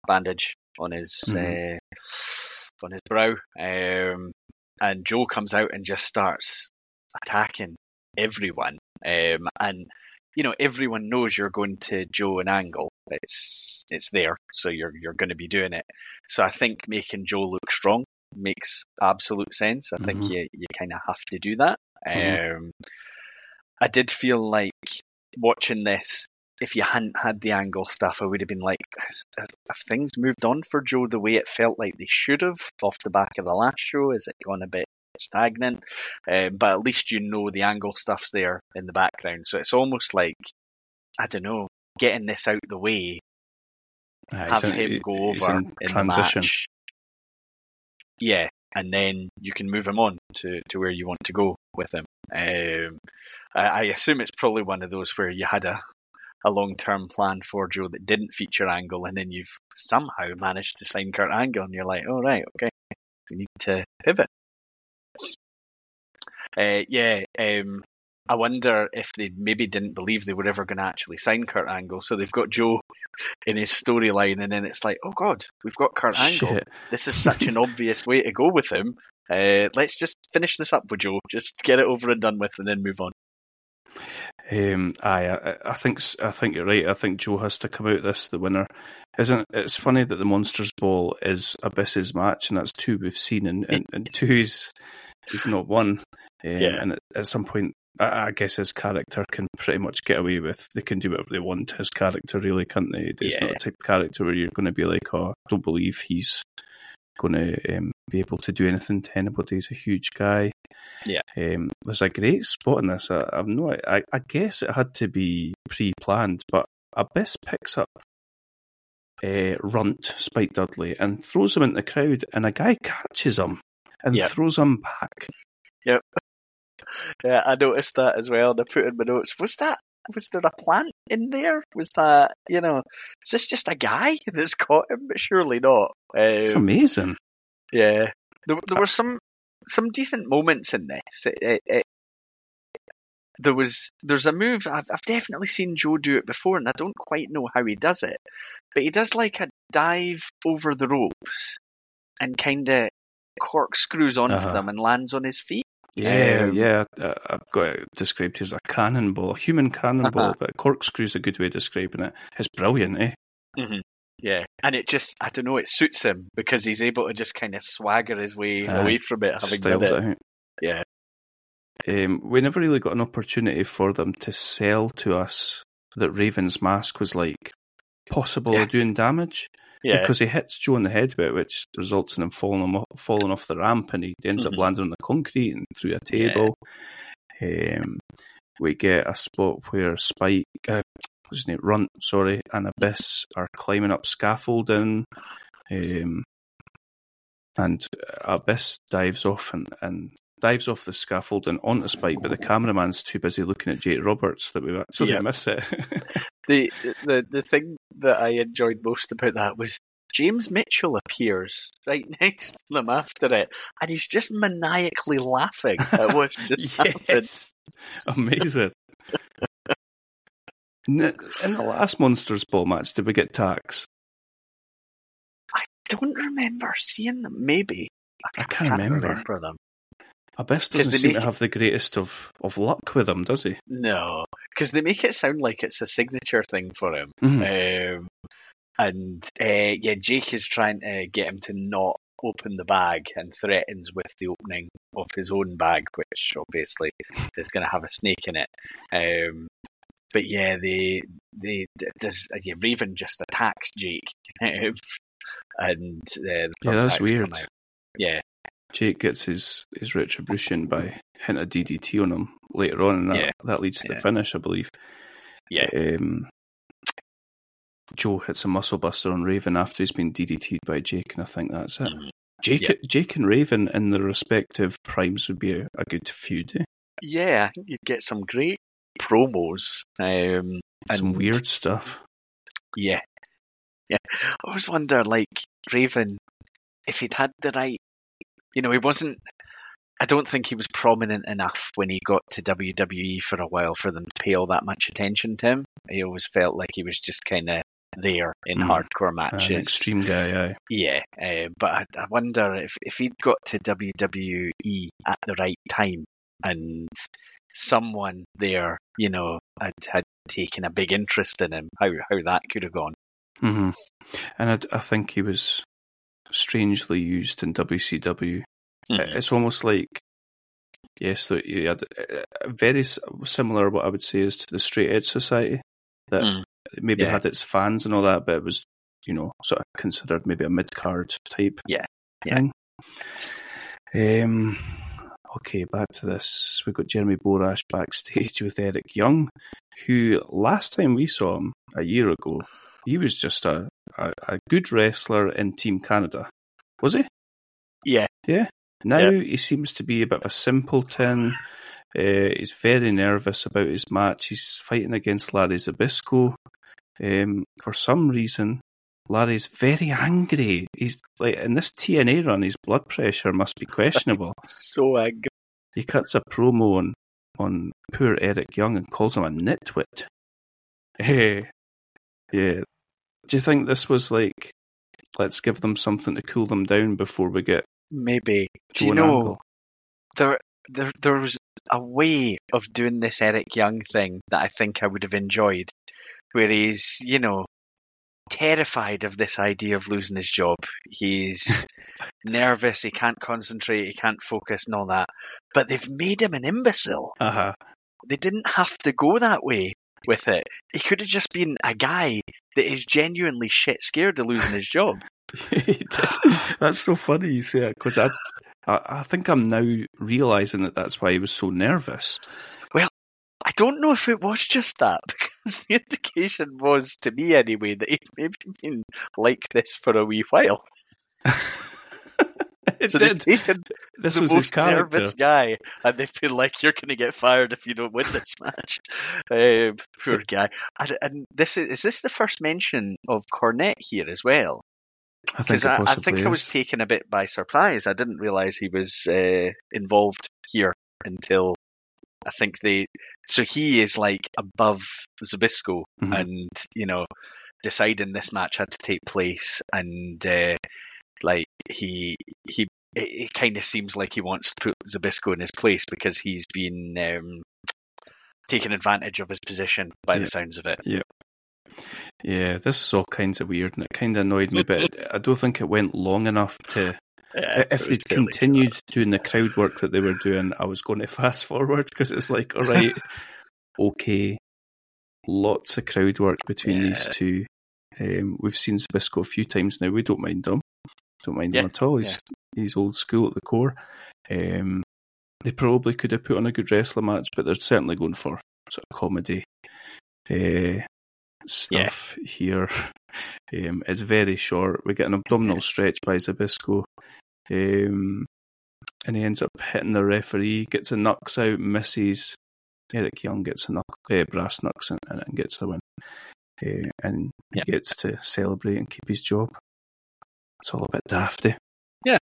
bandage on his Mhm. uh, on his brow, um, and Joe comes out and just starts attacking everyone. Um, and you know everyone knows you're going to Joe and Angle. It's it's there, so you're you're going to be doing it. So I think making Joe look strong makes absolute sense. I think Mhm. you you kind of have to do that. Mhm. Um, I did feel like watching this if you hadn't had the angle stuff, I would have been like, have things moved on for Joe the way it felt like they should have off the back of the last show? Is it gone a bit stagnant? Um, but at least you know the angle stuff's there in the background. So it's almost like, I don't know, getting this out the way, Aye, have in- him go over in in, transition. Yeah, and then you can move him on to, to where you want to go with him. Um, I, I assume it's probably one of those where you had a, a long term plan for Joe that didn't feature Angle, and then you've somehow managed to sign Kurt Angle, and you're like, oh, right, okay, we need to pivot. Uh, yeah, um, I wonder if they maybe didn't believe they were ever going to actually sign Kurt Angle, so they've got Joe in his storyline, and then it's like, oh god, we've got Kurt Angle. This is such an obvious way to go with him. Uh, let's just finish this up with Joe. Just get it over and done with, and then move on. Um, aye, I, I think I think you're right. I think Joe has to come out this the winner. Isn't? It's funny that the Monsters Ball is Abyss's match, and that's two we've seen, and, and, and he's not one. Um, Yeah. And at, some point, I, I guess his character can pretty much get away with. They can do whatever they want to his character, really, can't they? It's not a type of character where you're going to be like, oh, I don't believe he's going to um, be able to do anything to anybody. He's a huge guy. Yeah. Um, there's a great spot in this. I, I've no, I, I guess it had to be pre-planned, but Abyss picks up uh, Runt, Spike Dudley, and throws him in the crowd, and a guy catches him and Yeah. throws him back. Yep. Yeah, I noticed that as well, and I put in my notes. Was that? Was there a plant in there? Was that? You know, is this just a guy that's caught him? But surely not. It's Um, amazing. Yeah, there, there were some some decent moments in this. It, it, it, there was there's a move I've I've definitely seen Joe do it before, and I don't quite know how he does it, but he does like a dive over the ropes and kind of corkscrews onto Uh-huh. them and lands on his feet. Yeah, Um, yeah. Uh, I've got it described as a cannonball, a human cannonball, Uh-huh. but corkscrew's a good way of describing it. It's brilliant, eh? Yeah, and it just I don't know it suits him because he's able to just kind of swagger his way Aye. away from it, having Styles done it. it out. Yeah. Um, we never really got an opportunity for them to sell to us that Raven's mask was like possible Yeah. doing damage Yeah, because he hits Joe in the head with it, which results in him falling off- falling off the ramp, and he ends Mhm. up landing on the concrete and through a table. Um, we get a spot where Spike, uh, what's his name, Runt, sorry, and Abyss are climbing up scaffolding. Um, and Abyss dives off and, and dives off the scaffolding onto Spike, but the cameraman's too busy looking at Jake Roberts that we actually Yeah. miss it. the the the thing that I enjoyed most about that was James Mitchell appears right next to them after it, and he's just maniacally laughing at what just happened. yes, amazing. In the last Monsters Ball match, did we get tacks? I don't remember seeing them. Maybe I can't remember. them. Abyss doesn't seem make to have the greatest of, of luck with him, does he? No, because they make it sound like it's a signature thing for him. Mhm. Um, and uh, yeah, Jake is trying to get him to not open the bag and threatens with the opening of his own bag, which obviously is going to have a snake in it. Um, but yeah, they they does yeah, Raven just attacks Jake, and uh, Yeah, that's weird. Yeah, Jake gets his, his retribution by hitting a DDT on him later on, and that, Yeah. that leads to the finish, I believe. yeah, Um, Joe hits a muscle buster on Raven after he's been DDT'd by Jake, and I think that's it. Mhm. Jake, Yeah. Jake and Raven in their respective primes would be a, a good feud. Eh? Yeah, you'd get some great promos. Um, Some And- weird stuff. yeah, yeah. I always wonder, like Raven, if he'd had the right, you know, he wasn't. I don't think he was prominent enough when he got to WWE for a while for them to pay all that much attention to him. He always felt like he was just kind of there in Mhm. hardcore An matches. extreme guy, aye. Yeah, uh, but I, I wonder if, if he'd got to WWE at the right time and someone there, you know, had, had taken a big interest in him, how how that could have gone. hmm And I, I think he was strangely used in WCW. Mhm. It's almost like, yes, that you had uh, very similar. What I would say is to the Straight Edge Society that Mm. maybe Yeah. had its fans and all that, but it was you know sort of considered maybe a mid card type. Yeah. Yeah. Thing. Um. Okay, back to this. We've got Jeremy Borash backstage with Eric Young, who last time we saw him a year ago, he was just a, a, a good wrestler in Team Canada. Was he? Yeah. Yeah. Now Yeah. he seems to be a bit of a simpleton. Uh, he's very nervous about his match. He's fighting against Larry Zbyszko. Um, for some reason, Larry's very angry. He's like in this TNA run, his blood pressure must be questionable. So angry. he cuts a promo on on poor Eric Young and calls him a nitwit. Hey, yeah. Do you think this was like, let's give them something to cool them down before we get Maybe. Do you know Angle? there there there was a way of doing this Eric Young thing that I think I would have enjoyed, where he's you know terrified of this idea of losing his job. He's nervous. He can't concentrate. He can't focus and all that. But they've made him an imbecile. Uh-huh. They didn't have to go that way with it. He could have just been a guy that is genuinely shit scared of losing his job. he did. That's so funny you say it because I, I, I think I'm now realizing that that's why he was so nervous. Well, I don't know if it was just that because the indication was to me anyway that he'd maybe been like this for a wee while. It So they've taken This the was his most character. nervous guy, and they feel like you're going to get fired if you don't win this match. Um, poor guy. And, and this is, is this the first mention of Cornette here as well? I think Because it I, I possibly think I was taken a bit by surprise. I didn't realize he was uh, involved here until I think they. So he is like above Zbyszko, Mhm. and you know, deciding this match had to take place, and uh, like he he. It, kind of seems like he wants to put Zbyszko in his place because he's been um, taken advantage of his position by Yeah. the sounds of it. Yeah, Yeah, this is all kinds of weird, and it kind of annoyed me. But I don't think it went long enough to. Yeah, if they'd continued doing the crowd work that they were doing, I was going to fast forward because it's like, all right, okay, lots of crowd work between these two. Um, we've seen Zbyszko a few times now. We don't mind him. Don't mind him at all. He's he's old school at the core. Um, they probably could have put on a good wrestler match, but they're certainly going for sort of comedy uh, stuff here. Um, it's very short. We get an abdominal stretch by Zbyszko. Um, and he ends up hitting the referee, gets a knucks out, misses. Eric Young gets a knuck, uh, brass knucks and, and gets the win. Uh, and Yeah. he gets to celebrate and keep his job. It's all a bit dafty. Yeah.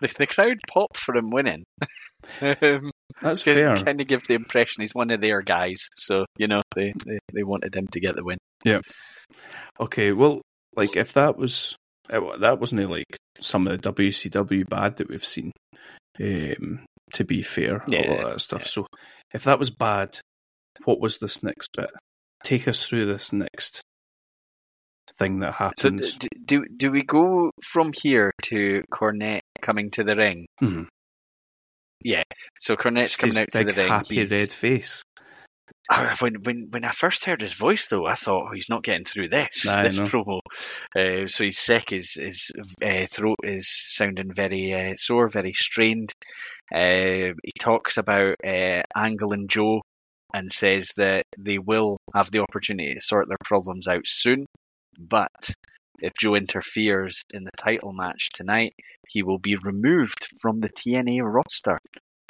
The, the crowd popped for him winning. um, That's fair. kind of give the impression he's one of their guys. So you know they, they, they wanted him to get the win. Yeah. Okay, well, like if that was it- that wasn't like some of the WCW bad that we've seen. Um, to be fair, Yeah, of that stuff. So, if that was bad, what was this next bit? Take us through this next thing that So happens. d- do do we go from here to Cornette coming to the ring? Mhm. So Cornette's Just coming out to the ring. happy He's- red face. Ah, when when when I first heard his voice though, I thought oh, he's not getting through this Nah, this promo. Uh, so he's sick. His his uh, throat is sounding very uh, sore, very strained. Uh, he talks about uh, Angle and Joe and says that they will have the opportunity to sort their problems out soon, but if Joe interferes in the title match tonight, he will be removed from the TNA roster.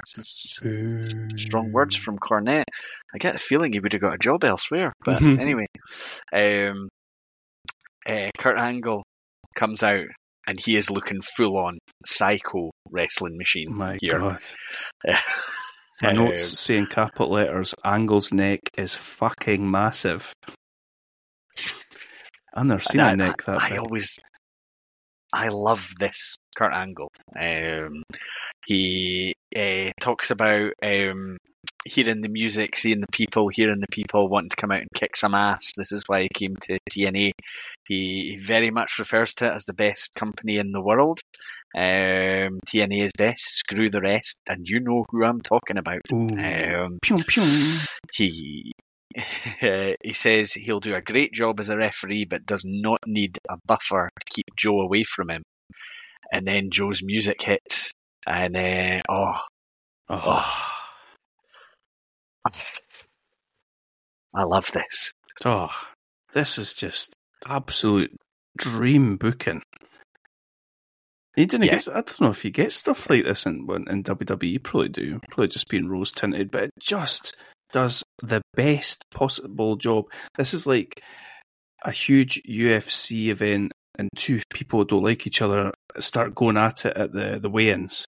Strong words from Cornette. I get a feeling he would have got a job elsewhere, but Mhm. anyway, um, uh, Kurt Angle comes out and he is looking full on psycho wrestling machine My here. God. My Um, notes say in capital letters, Angle's neck is fucking massive. I've never seen I, a neck that I big. always, I love this Kurt Angle. Um, he uh, talks about um, hearing the music, seeing the people, hearing the people, wanting to come out and kick some ass. This is why he came to TNA. He, he very much refers to it as the best company in the world. Um, TNA is best. Screw the rest, and you know who I'm talking about. Um, Pew, pew. he he says he'll do a great job as a referee, but does not need a buffer to keep Joe away from him. And then Joe's music hits, and uh, oh, Oh. I love this. oh, this is just absolute dream booking. You didn't Yeah. get. I don't know if you get stuff like this in in WWE. You probably do. Probably just being rose tinted, but it just does the best possible job. This is like a huge UFC event, and two people don't like each other start going at it at the the weigh-ins,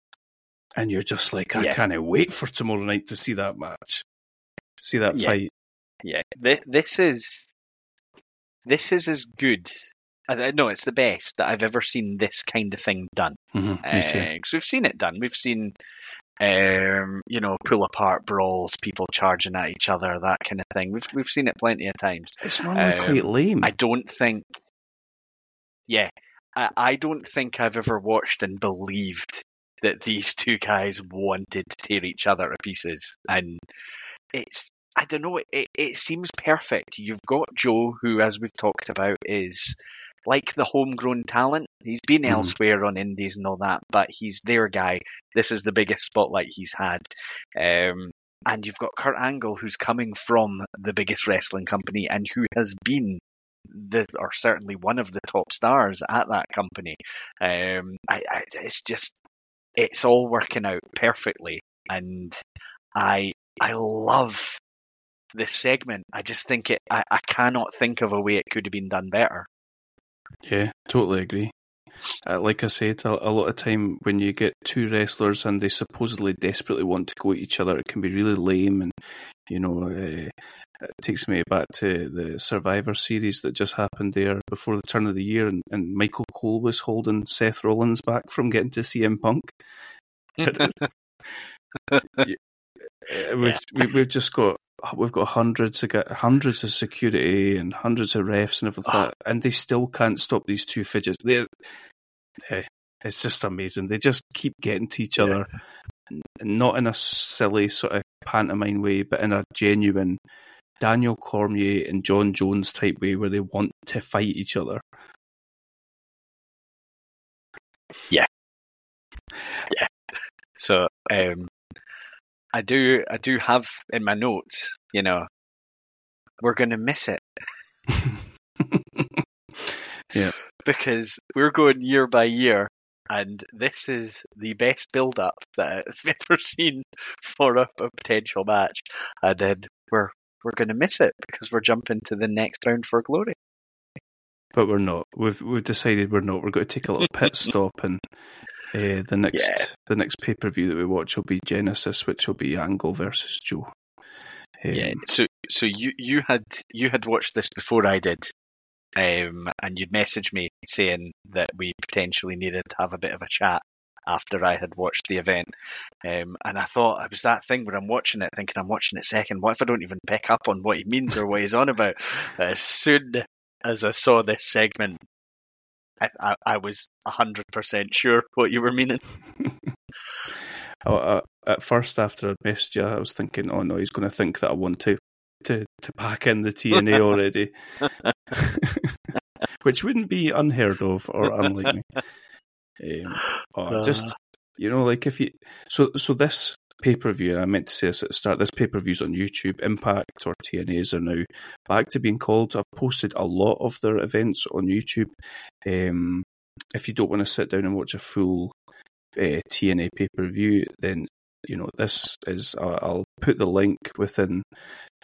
and you're just like, I Yeah. can't wait for tomorrow night to see that match, see that Yeah. fight. Yeah, this, is this is as good. I it's the best that I've ever seen this kind of thing done. Mhm, me too. Because we've seen it done. We've seen, um, you know, pull apart brawls, people charging at each other, that kind of thing. We've we've seen it plenty of times. It's normally um, quite lame. I don't think. Yeah, I, I don't think I've ever watched and believed that these two guys wanted to tear each other to pieces, and it's. I don't know. It it seems perfect. You've got Joe, who, as we've talked about, is like the homegrown talent. He's been Mhm. elsewhere on indies and all that, but he's their guy. This is the biggest spotlight he's had. Um, and you've got Kurt Angle, who's coming from the biggest wrestling company and who has been the or certainly one of the top stars at that company. Um, I, I, it's just it's all working out perfectly, and I I love this segment. I just think it. I, I cannot think of a way it could have been done better. Yeah, totally agree. Uh, like I said, a, a lot of time when you get two wrestlers and they supposedly desperately want to go at each other, it can be really lame, and you know, uh, it takes me back to the Survivor series that just happened there before the turn of the year, and, and Michael Cole was holding Seth Rollins back from getting to CM Punk. Uh, we've we, we've just got we've got hundreds of hundreds of security and hundreds of refs and everything, Ah. and they still can't stop these two fidgets. They, eh, it's just amazing. They just keep getting to each other, and not in a silly sort of pantomime way, but in a genuine Daniel Cormier and Jon Jones type way, where they want to fight each other. Yeah. Yeah. So um, I do I do have in my notes, you know, we're gonna miss it yeah. because we're going year by year, and this is the best build up that I've ever seen for a, a potential match, and then we're we're gonna miss it because we're jumping to the next Bound for Glory. but we're not. We've we've decided we're not. We're going to take a little pit stop, and uh, the next. The next pay per view that we watch will be Genesis, which will be Angle versus Joe. Um, Yeah. So so you you had you had watched this before I did, um, and you'd messaged me saying that we potentially needed to have a bit of a chat after I had watched the event. Um, and I thought it was that thing where I'm watching it, thinking I'm watching it second. What if I don't even pick up on what he means or what he's on about? As soon as I saw this segment, I, I, I was hundred percent sure what you were meaning. I- I- at first, after I messaged you, I was thinking, "Oh no, he's going to think that I want to to to pack in the TNA already," which wouldn't be unheard of or unlike me. Um, oh, just you know, like if you so so this pay per view. I meant to say this at the start. This pay per view's on YouTube. Impact or TNAs are now back to being called. I've posted a lot of their events on YouTube. Um, if you don't want to sit down and watch a full uh, TNA pay per view, then you know this is. Uh, I'll put the link within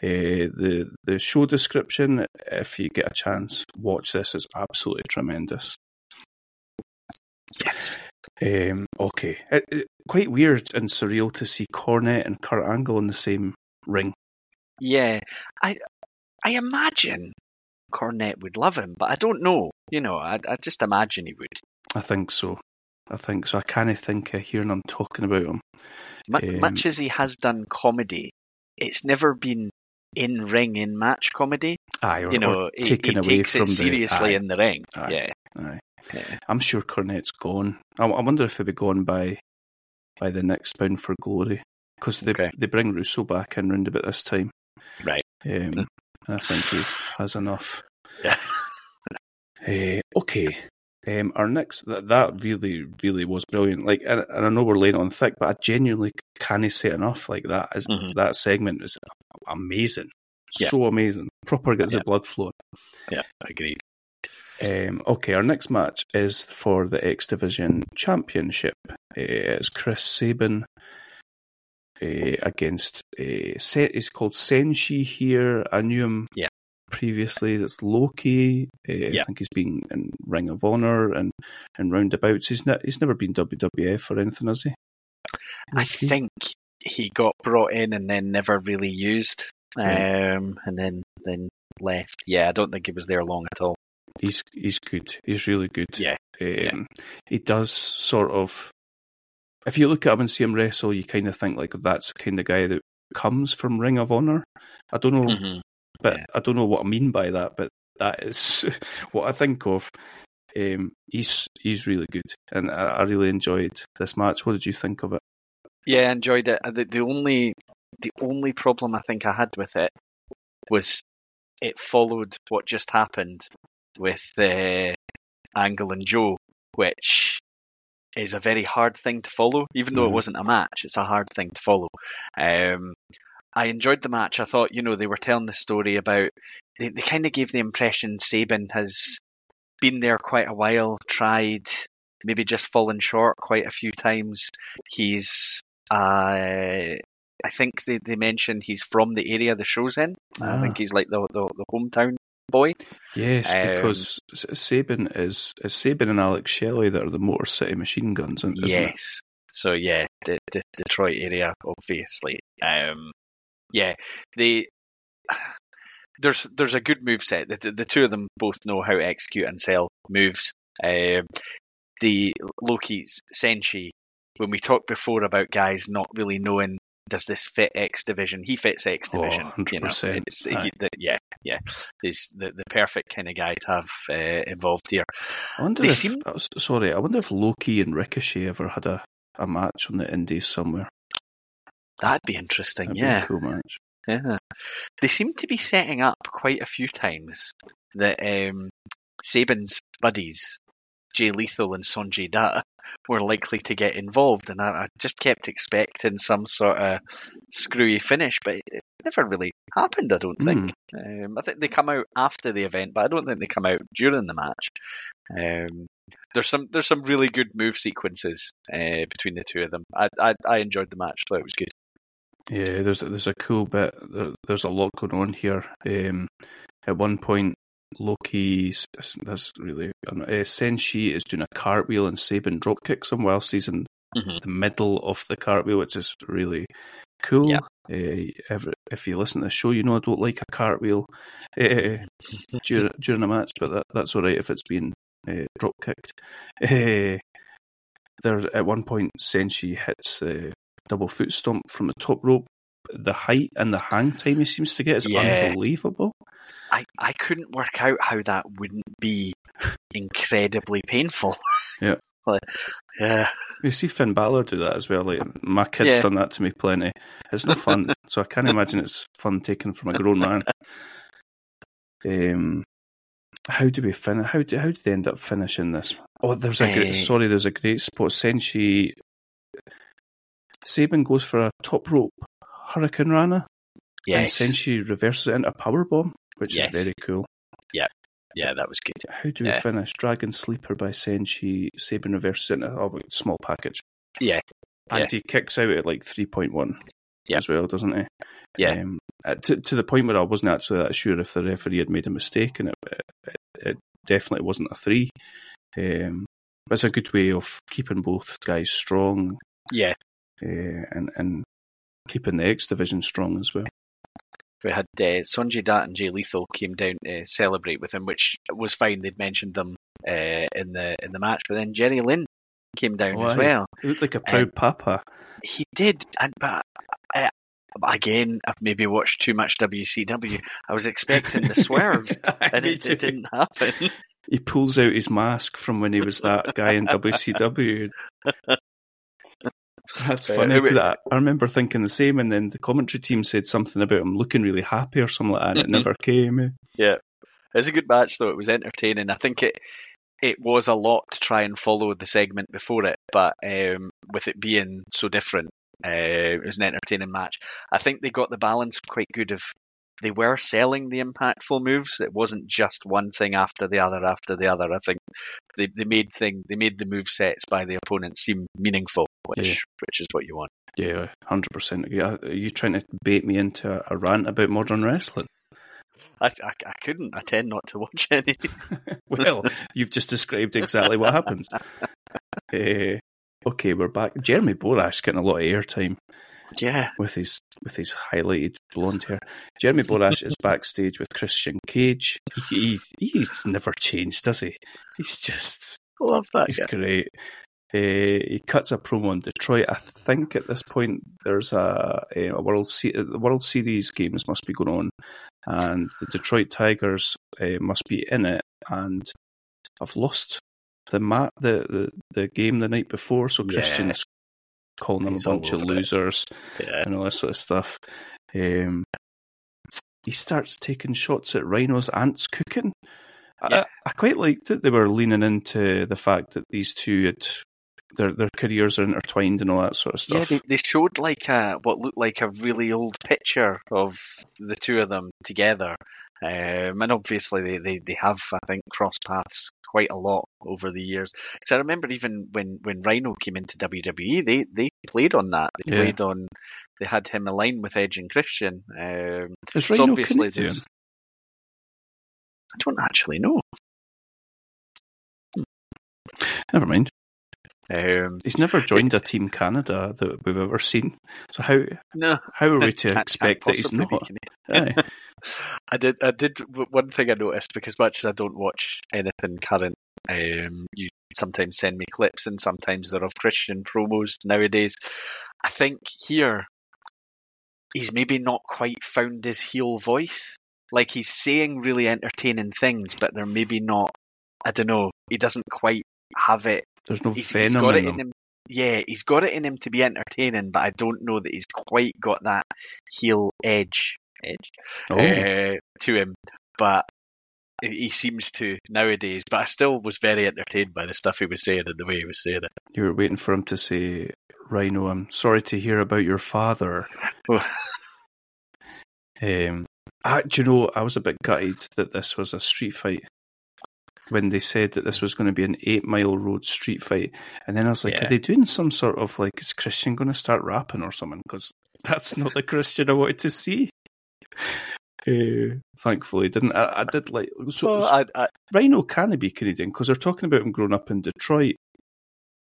uh, the the show description. If you get a chance, watch this. It's absolutely tremendous. Yes. Um, okay, it, it, quite weird and surreal to see Cornette and Kurt Angle in the same ring. Yeah, I I imagine Cornette would love him, but I don't know. You know, I I just imagine he would. I think so. I think so. I kind of think of hearing him talking about him. Mu- Um, much as he has done comedy, it's never been in ring in match comedy. Aye, or, You know, or taken he away takes from seriously the. in the ring. Aye. Yeah, Aye, aye. yeah. I'm sure Cornette's gone. I, I wonder if he'll be gone by by the next Bound for Glory because they Okay. they bring Russo back in round about this time. Right. Um, I think he has enough. Yeah. Eh, okay. Um, our next that, that really really was brilliant. Like, and, and I know we're laying on thick, but I genuinely can't say enough. Like that is Mhm. that segment is amazing, Yeah. so amazing. Proper gets Yeah. the blood flowing. Yeah, agreed. Um, okay, our next match is for the X Division Championship. Uh, it's Chris Sabin uh, against uh, Se- he's called Senshi here. I knew him Yeah. Previously. It's Low Ki. Uh, I think he's been in Ring of Honor and and roundabouts. He's ne- he's never been WWF or anything, has he? I Low Ki? think he got brought in and then never really used, Yeah. um, and then then left. Yeah, I don't think he was there long at all. he's he's good. He's really good. Yeah, Um, He does sort of. If you look at him and see him wrestle, you kind of think like that's the kind of guy that comes from Ring of Honor. I don't know, hmm but yeah. I don't know what I mean by that. But that is what I think of. Um, he's he's really good, and I, I really enjoyed this match. What did you think of it? Yeah, I enjoyed it. The, the only the only problem I think I had with it was it followed what just happened with uh, Angle and Joe, which is a very hard thing to follow. Even though it wasn't a match, it's a hard thing to follow. Um, I enjoyed the match. I thought, you know, they were telling the story about. They, they kind of gave the impression Sabin has been there quite a while, tried, maybe just fallen short quite a few times. He's, uh, I think they, they mentioned he's from the area the show's in. I Ah. think he's like the, the, the hometown boy. Yes, Um, because S- Sabin is it's Sabin and Alex Shelley that are the Motor City Machine Guns, isn't it? Yes. So yeah, the, the Detroit area, obviously. Um, yeah, they there's there's a good move set. The, the, two of them both know how to execute and sell moves. Um, the Low Ki Senshi, when we talked before about guys not really knowing does this fit X division, he fits X Oh, division. you know, 100%. It's- he- the- yeah, yeah, he's the the perfect kind of guy to have uh, involved here. I wonder They if seem- oh, sorry, I wonder if Low Ki and Ricochet ever had a, a match on the Indies somewhere. That'd be interesting. That'd yeah. be cool match. Yeah. They seem to be setting up quite a few times that um, Sabin's buddies, Jay Lethal and Sonjay Dutt, were likely to get involved, and I, I just kept expecting some sort of screwy finish, but it, never really happened. I don't think. Um, I think they come out after the event, but I don't think they come out during the match. Um, there's some there's some really good move sequences uh, between the two of them. I, I I enjoyed the match, thought it was good. Yeah, there's there's a cool bit. There, there's a lot going on here. Um, at one point, Low Ki, that's really uh, Senshi is doing a cartwheel and Sabin drop kicks him whilst he's in Mhm. the middle of the cartwheel, which is really cool. Yeah. Uh, every, if you listen to the show, you know I don't like a cartwheel uh, during, during a match, but that, that's all right if it's being uh, drop kicked. Uh, there's at one point Senshi hits the double foot stomp from the top rope. The height and the hang time he seems to get is Yeah. unbelievable. I, I couldn't work out how that wouldn't be incredibly painful. Yeah. Like, yeah. You see Finn Balor do that as well. Like my kid's Yeah. done that to me plenty. It's no fun, so I can't imagine it's fun taken from a grown man. Um, how do we finish? How do how did they end up finishing this? Oh, there's a great. Eh. Sorry, there's a great spot. Senshi Sabin goes for a top rope Hurricanrana, and Yes. Senshi reverses it into a power bomb, which Yes. is very cool. Yeah, Yeah, that was good. How do we Yeah. finish? Dragon Sleeper by Senshi Sabin reverses it into a oh, small package. Yeah. And Yeah. he kicks out at like 3.1 Yeah. as well, doesn't he? Yeah. Um, uh, to, to the point where I wasn't actually that sure if the referee had made a mistake, and it, it, it definitely wasn't a three. Um, it's a good way of keeping both guys strong Yeah. Uh, and, and keeping the X division strong as well. We had uh, Sonjay Dutt and Jay Lethal came down to celebrate with him, which was fine. They'd mentioned them uh, in the in the match, but then Jerry Lynn came down Oh, as well. He looked like a proud papa. He did, and but uh, again, I've maybe watched too much WCW. I was expecting the swerve, and it, it didn't happen. He pulls out his mask from when he was that guy in WCW. That's funny. it wa- 'cause I, I remember thinking the same, and then the commentary team said something about him looking really happy or something like that, and it Mhm. never came. eh? Yeah, it was a good match though. It was entertaining. I think it it was a lot to try and follow the segment before it, but um, with it being so different, uh, it was an entertaining match. I think they got the balance quite good of they were selling the impactful moves. It wasn't just one thing after the other after the other. I think they they made thing they made the move sets by the opponent seem meaningful, which Yeah. which is what you want. Yeah, hundred percent. Are you trying to bait me into a, rant about modern wrestling? I, I, I couldn't. I tend not to watch any. well, you've just described exactly what happens. Eh, okay, we're back. Jeremy Borash getting a lot of airtime yeah, with his with his highlighted blonde hair. Jeremy Borash is backstage with Christian Cage. He, he's never changed, does he? He's just love that he's guy. great. Uh, he cuts a promo on Detroit. I think at this point there's a, a World Se- the World Series games must be going on, and the Detroit Tigers uh, must be in it. And I've lost the mat the, the, the game the night before, so Yeah. Christian's calling them He's a bunch of losers Yeah. and all this sort of stuff. Um, he starts taking shots at Rhino's ants cooking. Yeah. I, I quite liked it. They were leaning into the fact that these two had their their careers are intertwined and all that sort of Yeah, stuff. they, they showed like a what looked like a really old picture of the two of them together, um, and obviously they, they, they have I think cross paths quite a lot over the years. Because I remember even when, when Rhino came into WWE, they, they played on that. They Yeah. played on they had him aligned with Edge and Christian. Um, Is so Rhino Canadian? I don't actually know. Never mind. Um, He's never joined a Team Canada that we've ever seen. So how no, how are we to expect that he's not? be Canadian. Aye. I did. I did. One thing I noticed because much as I don't watch anything current, um, you sometimes send me clips, and sometimes they're of Christian promos nowadays. I think here he's maybe not quite found his heel voice. Like he's saying really entertaining things, but they're maybe not. I don't know. He doesn't quite have it. There's no He's, he's venom got in in him. Yeah, he's got it in him to be entertaining, but I don't know that he's quite got that heel edge. Edge Oh, uh, to him, but he seems to nowadays. But I still was very entertained by the stuff he was saying and the way he was saying it. you were waiting for him to say, "Rhino, I'm sorry to hear about your father." Um, I, do you know, I was a bit gutted that this was a street fight when they said that this was going to be an eight mile road street fight. And then I was like, Yeah. are they doing some sort of like, is Christian going to start rapping or something? Because that's not the Christian I wanted to see. Uh, thankfully, didn't I? I did like so. Well, so I, I, Rhino can he be Canadian? Because they're talking about him growing up in Detroit,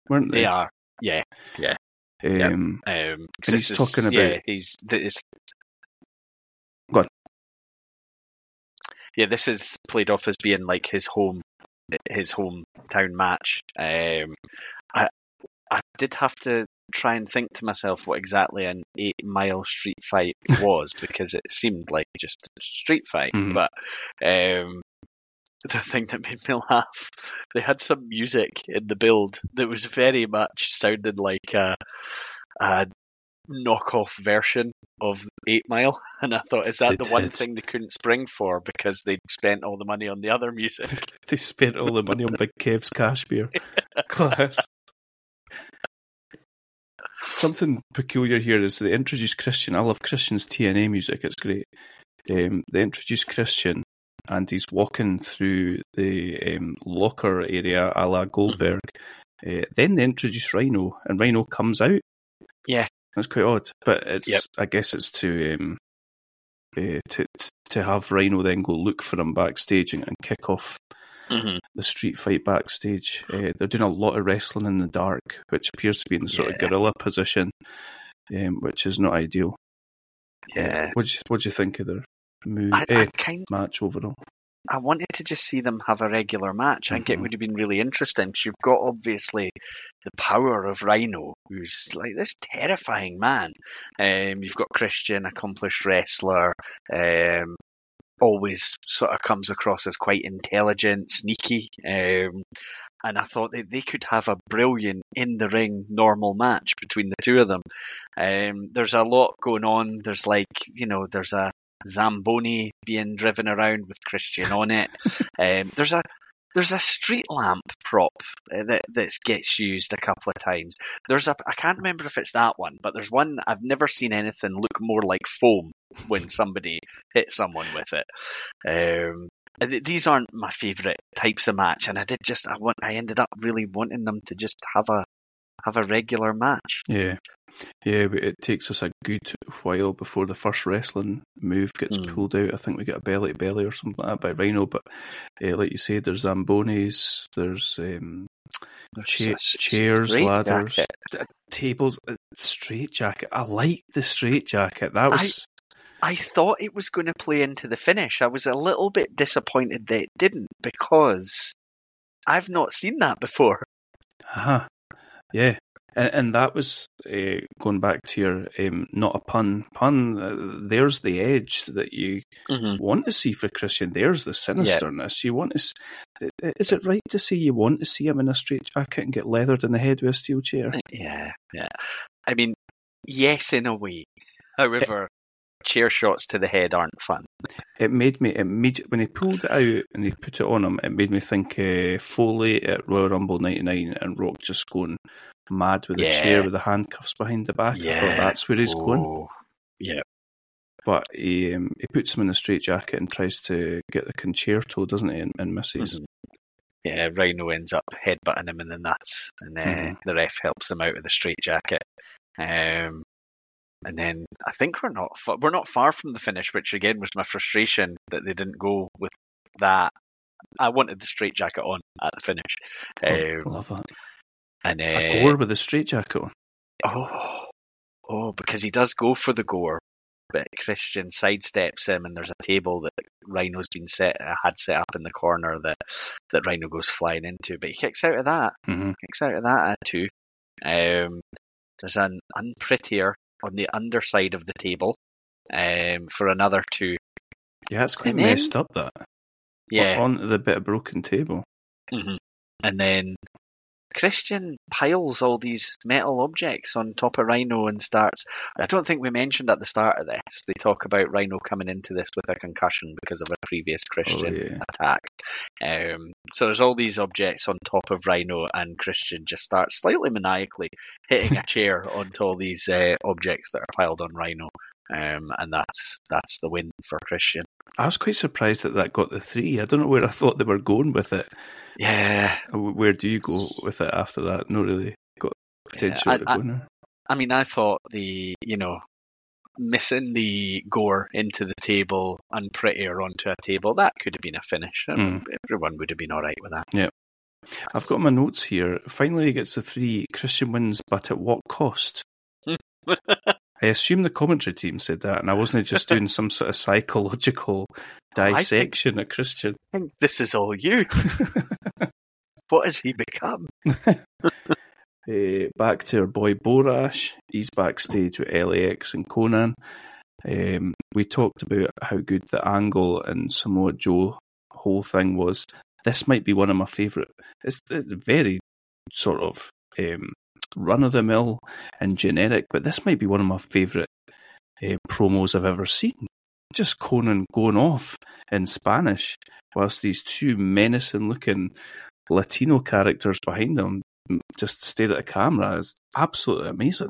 weren't they? they are, yeah. Yeah. Um, Um, 'cause And he's talking yeah, about- he's Yeah, this is played off as being like his home, his hometown match. Um, I, I did have to try and think to myself what exactly an eight mile street fight was because it seemed like just a street fight. Mhm. But um, the thing that made me laugh, they had some music in the build that was very much sounded like a, a knockoff version of Eight Mile, and I thought, is that They the one thing they couldn't spring for because they'd spent all the money on the other music? they spent all the money on Big Kev's cash beer. Class. something peculiar here is they introduce Christian. I love Christian's TNA music; it's great. Um, they introduce Christian, and he's walking through the um, locker area, a la Goldberg. Uh, then they introduce Rhino, and Rhino comes out. Yeah. That's quite odd. But it's, Yep. I guess, it's to um, uh, to to have Rhino then go look for him backstage and, and kick off Mhm. the street fight backstage. Uh, they're doing a lot of wrestling in the dark, which appears to be in the sort of Yeah. guerrilla position, um, which is not ideal. Yeah. What do you what do you think of their move, I, eh, I kind match overall? I wanted to just see them have a regular match. I think it Mhm. would have been really interesting because you've got obviously the power of Rhino, who's like this terrifying man. Um, you've got Christian, accomplished wrestler, um, always sort of comes across as quite intelligent, sneaky. Um, and I thought that they could have a brilliant in the ring normal match between the two of them. Um, there's a lot going on. There's like, you know, there's a Zamboni being driven around with Christian on it. um, there's a there's a street lamp prop uh, that that gets used a couple of times. There's a I can't remember if it's that one, but there's one I've never seen anything look more like foam when somebody hits someone with it. Um, these aren't my favourite types of match, and I did just I want I ended up really wanting them to just have a have a regular match. Yeah, yeah, but it takes us a good while before the first wrestling move gets Hmm. pulled out. I think we get a belly to belly or something like that by Rhino. But uh, like you said, there's zambonis, there's um, cha- chairs, ladders, jacket. tables, uh, straight jacket. I like the straight jacket. That was I thought it was going to play into the finish. I was a little bit disappointed that it didn't because I've not seen that before. uh yeah. And, and that was uh, going back to your um, not a pun pun. Uh, there's the edge that you Mm-hmm. want to see for Christian. There's the sinisterness. You want to. s- Is it right to say you want to see him in a straight jacket and get leathered in the head with a steel chair? Yeah, yeah. I mean, yes, in a way. However, chair shots to the head aren't fun. It made me immediate when he pulled it out and he put it on him. It made me think uh, Foley at Royal Rumble '99 and Rock just going mad with the Yeah. chair with the handcuffs behind the back. I thought that's where he's going. Oh, Yeah. But he um, he puts him in a straight jacket and tries to get the Con-chair-to, doesn't he? And, and misses. Mhm. Yeah, Rhino ends up headbutting him in the nuts, and uh, Mhm. the ref helps him out with the straight jacket. Um, and then I think we're not fa- we're not far from the finish, which again was my frustration that they didn't go with that. I wanted the straight jacket on at the finish, Love, um, love that. and A uh, gore with a straight jacket on. oh, oh, because he does go for the gore, but Christian sidesteps him, and there's a table that Rhino's been set had set up in the corner that that Rhino goes flying into, but he kicks out of that. hmm kicks out of that at two. Um, there's an unprettier on the underside of the table um, for another two. Yeah, it's quite And then- messed up. That Yeah. on the bit of broken table. hmm And then Christian piles all these metal objects on top of Rhino and starts. I don't think we mentioned at the start of this. They talk about Rhino coming into this with a concussion because of a previous Christian Oh, yeah. attack. Um, so there's all these objects on top of Rhino, and Christian just starts slightly maniacally hitting a chair onto all these uh, objects that are piled on Rhino. Um, and that's that's the win for Christian. I was quite surprised that that got the three. I don't know where I thought they were going with it. Yeah, Where do you go with it after that? Not really got potential I- to I- go now. I mean, I thought the you know missing the gore into the table and prettier onto a table that could have been a finish. I mean, hmm. Everyone would have been all right with that. Yeah. I've got my notes here. Finally, he gets the three. Christian wins, but at what cost? I assume the commentary team said that, and I wasn't just doing some sort of psychological think- dissection of Christian. I think this is all you. what has he become? Uh, back to our boy Borash. He's backstage with LAX and Konnan. Um, we talked about how good the angle and Samoa Joe whole thing was. This might be one of my favourite. It's, it's very sort of um, run of the mill and generic, but this might be one of my favourite uh, promos I've ever seen. Just Konnan going off in Spanish, whilst these two menacing looking Latino characters behind him just stare at the camera is absolutely amazing.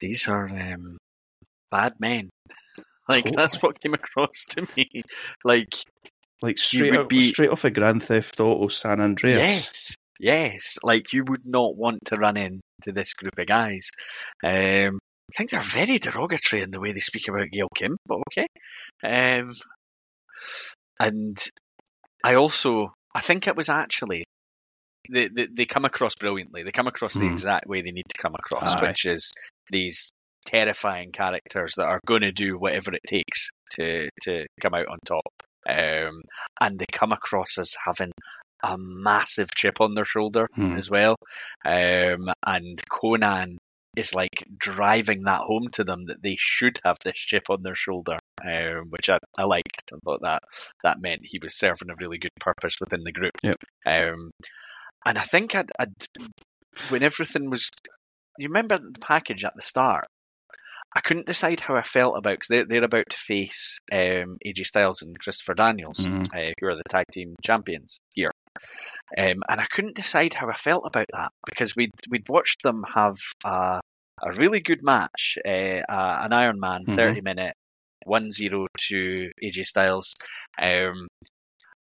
these are um, bad men. Like Totally. that's what came across to me. Like Like straight up, be- straight off a Grand Theft Auto San Andreas. yes, yes, like you would not want to run into this group of guys. Um, I think they're very derogatory in the way they speak about Gail Kim, but okay. Um, and I also, I think it was actually they, they they come across brilliantly. They come across the Hmm. exact way they need to come across, Aye. which is these terrifying characters that are going to do whatever it takes to to come out on top. Um, and they come across as having a massive chip on their shoulder Hmm. as well. Um, and Konnan is like driving that home to them that they should have this chip on their shoulder, um, which I, I liked. I thought that that meant he was serving a really good purpose within the group. Yep. Um, and I think I'd, I'd when everything was, you remember the package at the start. I couldn't decide how I felt about because they're, they're about to face um, AJ Styles and Christopher Daniels, Mhm. uh, who are the tag team champions here. Um, and I couldn't decide how I felt about that because we'd we'd watched them have a, a really good match, uh, uh, an Iron Man Mhm. 30 minute 1-0 to AJ Styles. Um,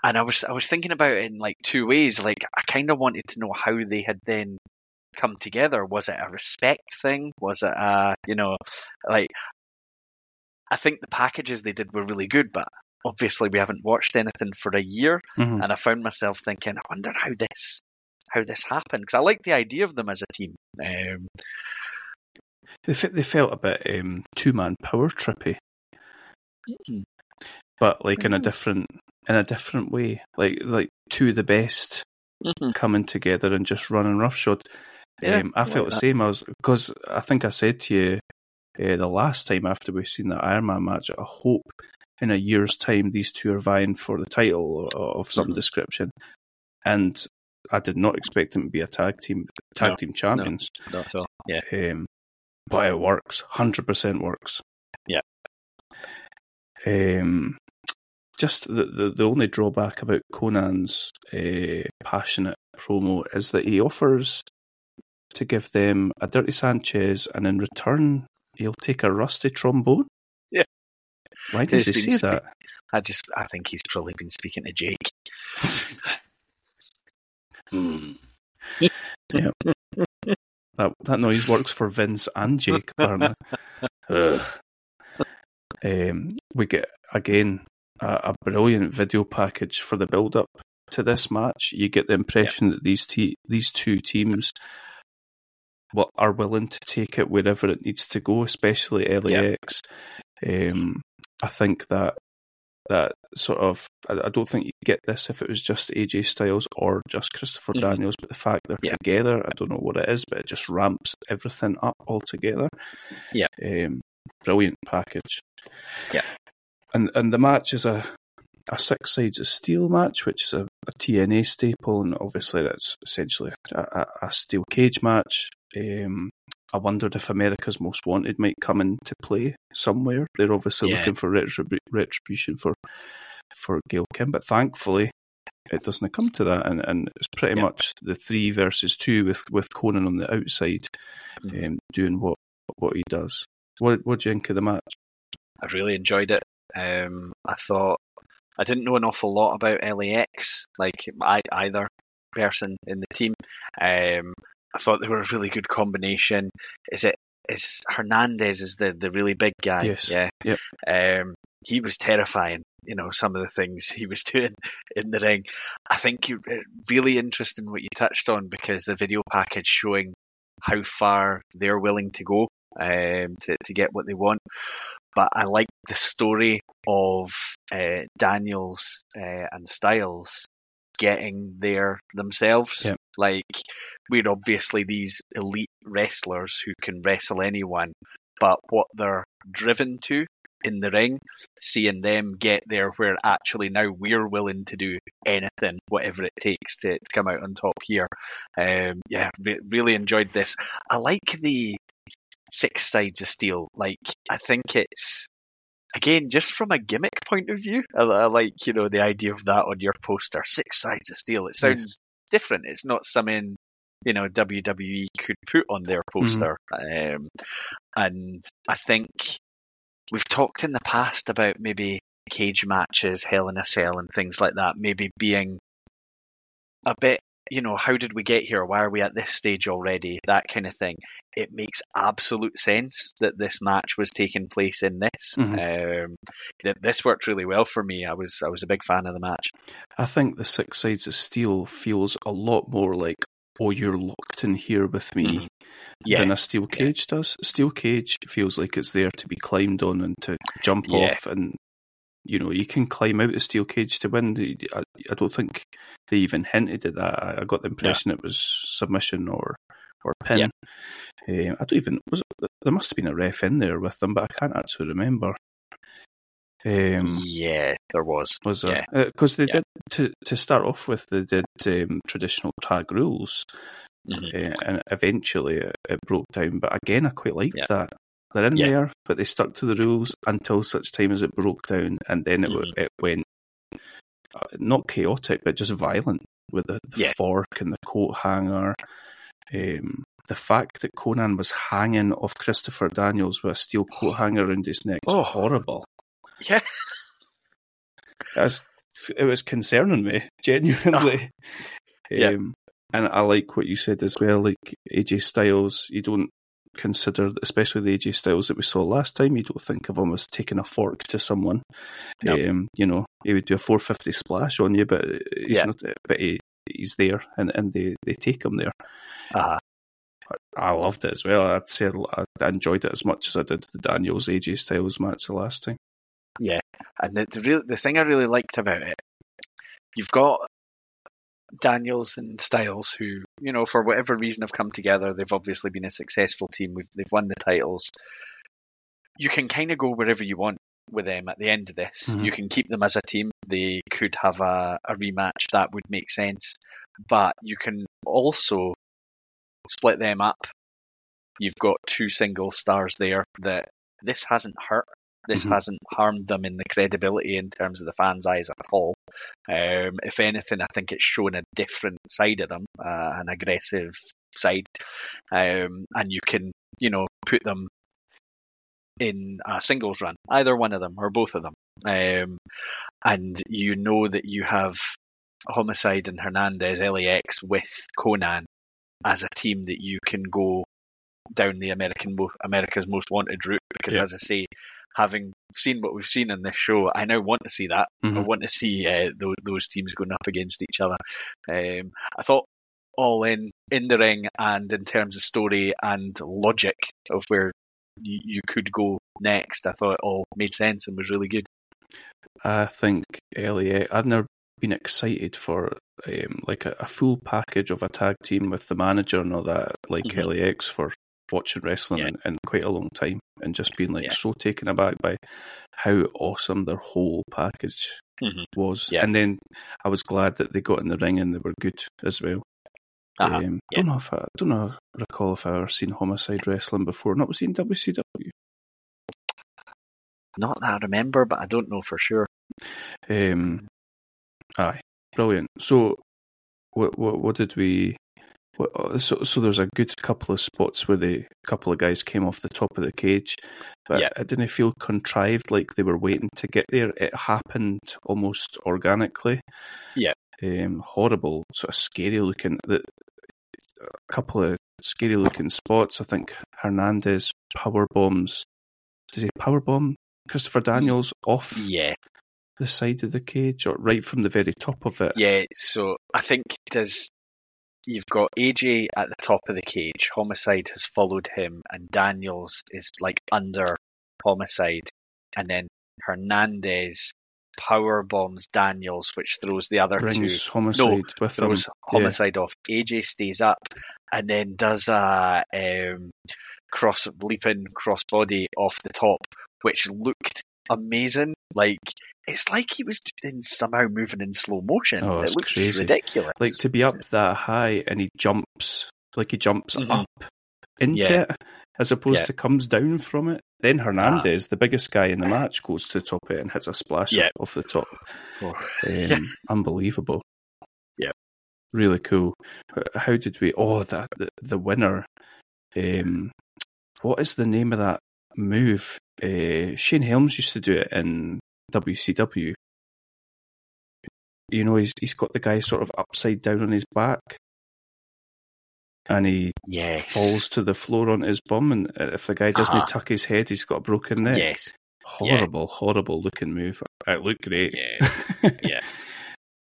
and I was I was thinking about it in like two ways. Like I kind of wanted to know how they had then come together. Was it a respect thing? Was it a you know like I think the packages they did were really good, but obviously we haven't watched anything for a year, Mhm. and I found myself thinking, I wonder how this how this happened because I like the idea of them as a team. Um, They, they felt a bit um, two man power trippy, but like in a Mhm. different in a different way. Like like two of the best coming together and just running roughshod. Yeah, um, I I felt like the that. same. I was because I think I said to you uh, the last time after we've seen the Iron Man match. I hope in a year's time these two are vying for the title of some Mhm. description, and I did not expect them to be a tag team tag No, team champions. Not at all. Yeah. Um, but it works, hundred percent works. Yeah. Um, just the, the the only drawback about Konnan's uh, passionate promo is that he offers to give them a dirty Sanchez, and in return he'll take a rusty trombone. Yeah. Why does he say that? I just I think he's probably been speaking to Jake. Hmm. yeah. That that noise works for Vince and Jake apparently. Um, we get again a, a brilliant video package for the build up to this match. You get the impression that these te- these two teams well, are willing to take it wherever it needs to go, especially LAX. Um, I think that that sort of I, I don't think you get this if it was just AJ Styles or just Christopher Mhm. Daniels, but the fact they're together, I don't know what it is, but it just ramps everything up altogether. Yeah. Um, brilliant package. Yeah. And and the match is a a six sides of steel match, which is a, a TNA staple, and obviously that's essentially a, a, a steel cage match. Um, I wondered if America's Most Wanted might come into play somewhere. They're obviously Yeah. looking for retribu- retribution for for Gail Kim, but thankfully it doesn't come to that, and, and it's pretty Yeah. much the three versus two with, with Konnan on the outside Mhm. um, doing what what he does. What what do you think of the match? I really enjoyed it. Um, I thought I didn't know an awful lot about LAX, like I, either person in the team. Um, I thought they were a really good combination. Is it is Hernandez is the the really big guy? Yes. Yeah. Yep. Um, he was terrifying. You know some of the things he was doing in the ring. I think you really interesting what you touched on because the video package showing how far they're willing to go um, to to get what they want. But I like the story of uh, Daniels uh, and Styles getting there themselves. Yep. Like we're obviously these elite wrestlers who can wrestle anyone, but what they're driven to in the ring, seeing them get there where actually now we're willing to do anything, whatever it takes to, to come out on top here. Um, yeah, re- really enjoyed this. I like the six sides of steel. Like I think it's again just from a gimmick point of view. I, I like you know the idea of that on your poster, six sides of steel. It sounds different. It's not something you know WWE could put on their poster. Um, and I think we've talked in the past about maybe cage matches, Hell in a Cell, and things like that, maybe being a bit, you know, how did we get here? Why are we at this stage already? That kind of thing. It makes absolute sense that this match was taking place in this. Um, that this worked really well for me. I was I was a big fan of the match. I think the Six Sides of Steel feels a lot more like, oh, you're locked in here with me. Mhm. Yeah, than a steel cage does. Steel cage feels like it's there to be climbed on and to jump Yeah. off, and you know you can climb out of steel cage to win. I, I don't think they even hinted at that. I, got the impression it was submission or or pin. Um, I don't even was it, there must have been a ref in there with them, but I can't actually remember. Um, yeah, there was. was there? Because they Yeah. did to to start off with. They did um, traditional tag rules, Mhm. uh, and eventually it, it broke down. But again, I quite liked Yeah. that. They're in Yeah. there, but they stuck to the rules until such time as it broke down, and then it, Mm-hmm. it went uh, not chaotic, but just violent with the, the Yeah. fork and the coat hanger. Um, the fact that Konnan was hanging off Christopher Daniels with a steel coat hanger around his neck was Oh. horrible. Yeah, It was, it was concerning me, genuinely. Yeah. Um, and I like what you said as well, like AJ Styles, you don't consider, especially the AJ Styles that we saw last time, you don't think of him as taking a fork to someone. No. Um, you know, he would do a 450 splash on you, but he's Yeah. not, but he, he's there and, and they, they take him there. uh, I loved it as well. I'd say I I enjoyed it as much as I did the Daniels AJ Styles match the last time. yeah. And the the, real, the thing I really liked about it, you've got Daniels and Styles, who you know for whatever reason have come together. They've obviously been a successful team. We've they've won the titles. You can kind of go wherever you want with them at the end of this. Mhm. You can keep them as a team. They could have a, a rematch that would make sense, but you can also split them up. You've got two single stars there that this hasn't hurt. This Mhm. hasn't harmed them in the credibility in terms of the fans' eyes at all. Um, if anything, I think it's shown a different side of them, uh, an aggressive side, um, and you can, you know, put them in a singles run, either one of them or both of them, um, and you know that you have Homicide and Hernandez, LAX with Konnan as a team that you can go down the American America's Most Wanted route because, Yeah. as I say, having seen what we've seen in this show, I now want to see that. I Mhm. want to see uh, those, those teams going up against each other. Um, I thought all in in the ring and in terms of story and logic of where you, you could go next, I thought it all made sense and was really good. I think LAX. I've never been excited for um, like a, a full package of a tag team with the manager and all that, like Mhm. LAX for watching wrestling Yeah. in, in quite a long time, and just being like Yeah. so taken aback by how awesome their whole package Mhm. was. Yeah. And then I was glad that they got in the ring and they were good as well. Uh-huh. Um. Don't know if I don't know recall if I ever seen Homicide wrestling before. Not was in WCW. Not that I remember, but I don't know for sure. Um, aye, brilliant. So, what what what did we? Uh, so so there's a good couple of spots where the couple of guys came off the top of the cage, but Yeah. it didn't feel contrived like they were waiting to get there. It happened almost organically. Yeah. Um, horrible, sort of scary looking. The, a couple of scary looking spots. I think Hernandez power bombs. Does he power bomb Christopher Daniels off Yeah, the side of the cage or right from the very top of it? yeah. So I think does you've got AJ at the top of the cage. Homicide has followed him, and Daniels is like under Homicide, and then Hernandez power bombs Daniels, which throws the other Brings two. homicide with them. throws homicide off. AJ stays up and then does a um, cross leaping crossbody off the top, which looked amazing. Like it's like he was in, somehow moving in slow motion. Oh, it looks crazy. ridiculous. Like to be up that high and he jumps, like he jumps Mhm. up into Yeah. it as opposed Yeah. to comes down from it. Then Hernandez, the biggest guy in the match, goes to the top of it and hits a splash Yeah. off the top. Oh, Um. Unbelievable. Yeah. really cool. How did we? Oh, that the, the winner. Um, what is the name of that move? Uh, Shane Helms used to do it in WCW. You know, he's he's got the guy sort of upside down on his back, and he Yes. falls to the floor on his bum. And if the guy doesn't Uh-huh. tuck his head, he's got a broken neck. Yes. Horrible, horrible looking move. It looked great. Yeah.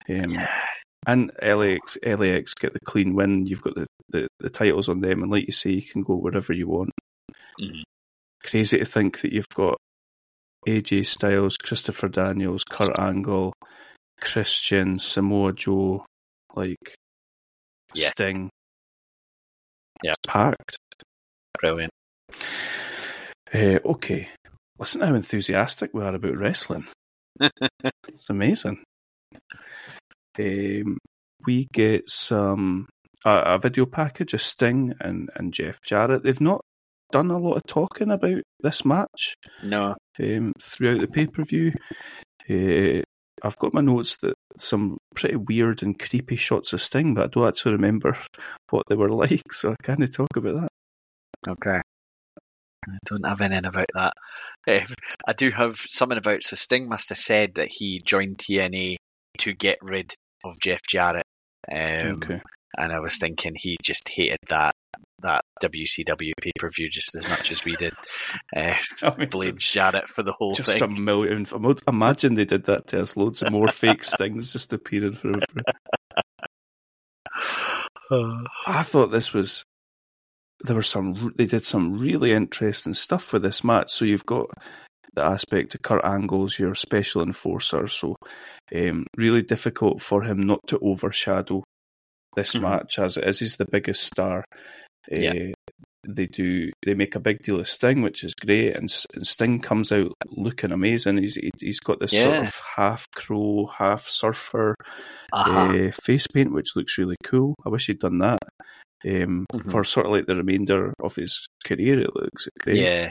Yeah. um, Yeah. And LAX, LAX get the clean win. You've got the, the, the titles on them, and like you say, you can go wherever you want. Mhm. Crazy to think that you've got AJ Styles, Christopher Daniels, Kurt Angle, Christian, Samoa Joe, like Yeah. Sting. Yeah. It's packed. Brilliant. Uh, okay, listen to how enthusiastic we are about wrestling. It's amazing. Um, we get some a, a video package of Sting and, and Jeff Jarrett. They've not done a lot of talking about this match No. um, throughout the pay per view. Uh, I've got my notes that some pretty weird and creepy shots of Sting, but I don't actually remember what they were like, so I can't talk about that. Okay. I don't have anything about that. Um, I do have something about. So Sting must have said that he joined TNA to get rid of Jeff Jarrett. Um, okay. And I was thinking he just hated that that WCW pay per view just as much as we did. Uh, Amazing. blamed Jarrett for the whole Just a thing. million. Imagine they did that to us. Loads of more fake stings just appearing for. I thought this was. There were some. They did some really interesting stuff for this match. So you've got the aspect of Kurt Angle's your special enforcer. So um, really difficult for him not to overshadow this Mhm. match as it is. He's the biggest star. Yeah. Uh, they do. They make a big deal of Sting, which is great, and, and Sting comes out looking amazing. He's he- he's got this sort of half crow, half surfer Uh-huh. uh, face paint, which looks really cool. I wish he'd done that. Um, Mhm. For sort of like the remainder of his career, it looks great. yeah.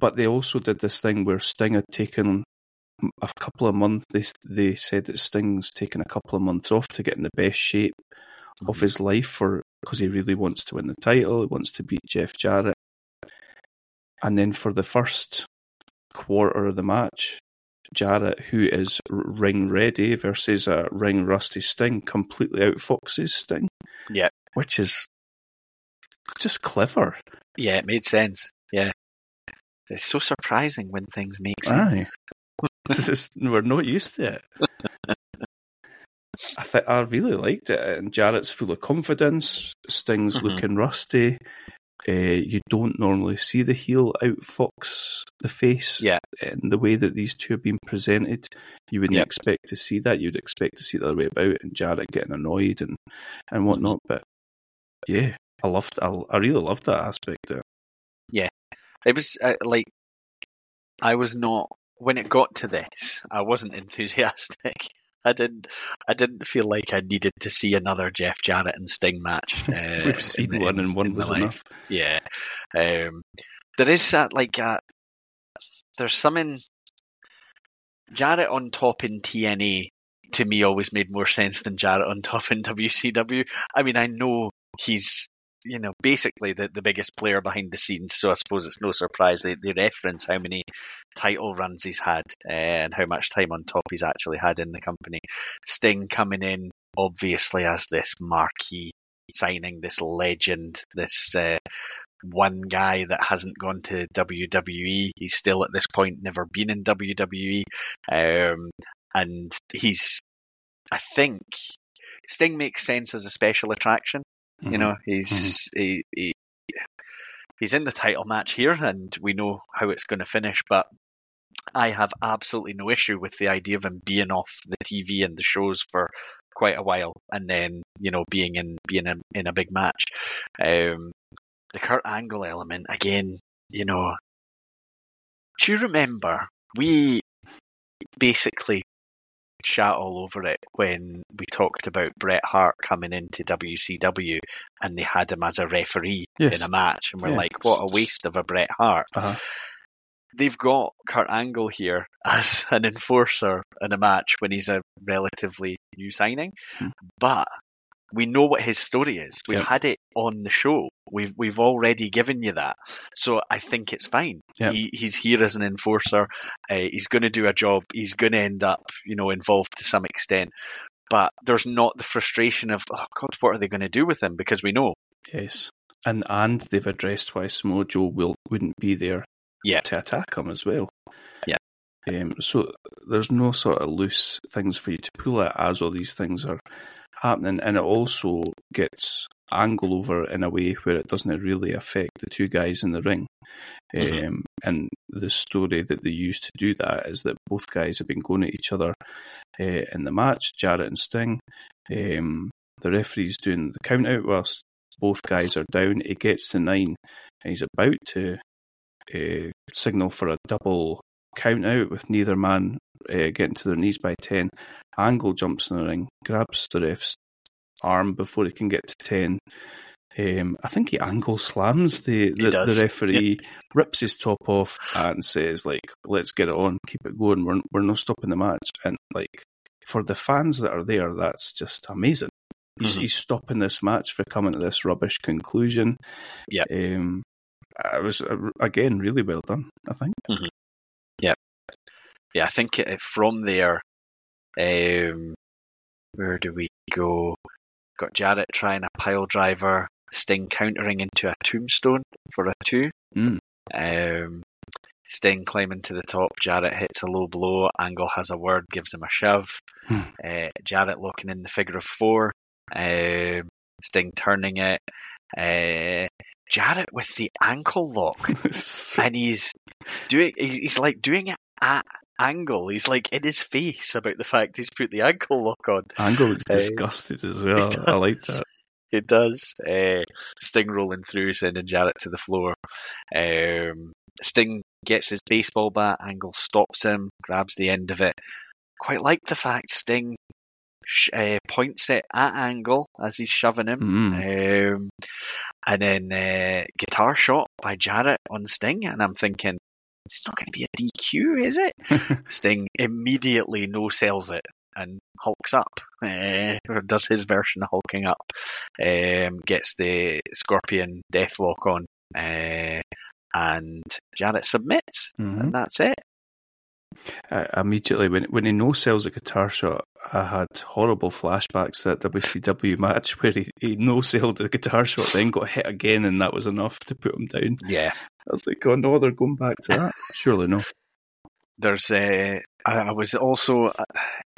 But they also did this thing where Sting had taken a couple of months. They they said that Sting's taken a couple of months off to get in the best shape of Mhm. his life for because he really wants to win the title. He wants to beat Jeff Jarrett, and then for the first quarter of the match, Jarrett, who is ring ready versus a ring rusty Sting, completely outfoxes Sting. Yeah. which is just clever. Yeah, it made sense. Yeah. It's so surprising when things make sense. It's just- we're not used to it. I th- I really liked it, and Jarrett's full of confidence. Sting's Mhm. looking rusty. Uh, you don't normally see the heel outfox the face Yeah. in the way that these two have been presented. You wouldn't Yep. expect to see that. You'd expect to see the other way about, and Jarrett getting annoyed and and whatnot. But yeah, I loved. I, I really loved that aspect. Of it. Yeah. It was uh, like I was not when it got to this. I wasn't enthusiastic. I didn't. I didn't feel like I needed to see another Jeff Jarrett and Sting match. Uh, We've seen in- one, and one was life. enough. Yeah. Um, there is that like uh, there's something Jarrett on top in TNA to me always made more sense than Jarrett on top in WCW. I mean, I know he's you know basically the, the biggest player behind the scenes, so I suppose it's no surprise they, they reference how many title runs he's had uh, and how much time on top he's actually had in the company. Sting coming in obviously as this marquee signing, this legend, this uh, one guy that hasn't gone to WWE. He's still at this point never been in WWE, um, and he's. I think Sting makes sense as a special attraction. Mm-hmm. You know, he's he, he he's in the title match here, and we know how it's going to finish. But I have absolutely no issue with the idea of him being off the TV and the shows for quite a while, and then you know being in being in, in a big match. Um, the Kurt Angle element again, you know. Do you remember we basically chat all over it when we talked about Bret Hart coming into WCW and they had him as a referee Yes. in a match, and we're Yeah. like, what a waste of a Bret Hart. Uh-huh. They've got Kurt Angle here as an enforcer in a match when he's a relatively new signing, Hmm. but we know what his story is. We've Yep. had it on the show. We've we've already given you that, so I think it's fine. Yep. He, he's here as an enforcer. Uh, he's going to do a job. He's going to end up, you know, involved to some extent. But there's not the frustration of, oh God, what are they going to do with him? Because we know. Yes. And and they've addressed why Samoa Joe will wouldn't be there Yeah. to attack him as well. Yeah. Um, so there's no sort of loose things for you to pull at as all these things are happening, and it also gets Angle over in a way where it doesn't really affect the two guys in the ring. Mhm. Um, and the story that they use to do that is that both guys have been going at each other uh, in the match, Jarrett and Sting. Um, the referee's doing the count out whilst both guys are down. He gets to nine and he's about to uh, signal for a double count out with neither man uh, getting to their knees by 10. Angle jumps in the ring, grabs the ref's arm before he can get to 10. Um, I think he angle slams the, the, the referee, rips his top off, and says, like, let's get it on, keep it going. We're, we're not stopping the match. And, like, for the fans that are there, that's just amazing. He's, Mhm. he's stopping this match for coming to this rubbish conclusion. Yeah. Um, it was, uh, again, really well done, I think. Yeah, yeah. I think from there, um, where do we go? Got Jarrett trying a pile driver, Sting countering into a tombstone for a two. Mm. Um, Sting climbing to the top, Jarrett hits a low blow, Angle has a word, gives him a shove. Hmm. uh, Jarrett locking in the figure of four, um, Sting turning it. Uh, Jarrett with the ankle lock. And he's doing he's like doing it at angle. He's like in his face about the fact he's put the ankle lock on. Angle looks Uh, disgusted as well. I like that. it does. Uh, sting rolling through sending jarrett to the floor. Um, sting gets his baseball bat angle stops him grabs the end of it. Quite like the fact sting uh, points it at angle as he's shoving him. Mm. um, and then uh, guitar shot by Jarrett on Sting, and I'm thinking it's not going to be a DQ, is it? Sting immediately no sells it and hulks up, uh, or does his version of hulking up, um, gets the Scorpion Deathlock on, uh, and Jarrett submits, Mhm. and that's it. Uh, immediately when when he no sells a guitar shot, I had horrible flashbacks to that WCW match where he, he no sold the guitar shot, then got hit again, and that was enough to put him down. Yeah. I was like, oh no, they're going back to that. Surely no. There's, uh, I, I was also, uh,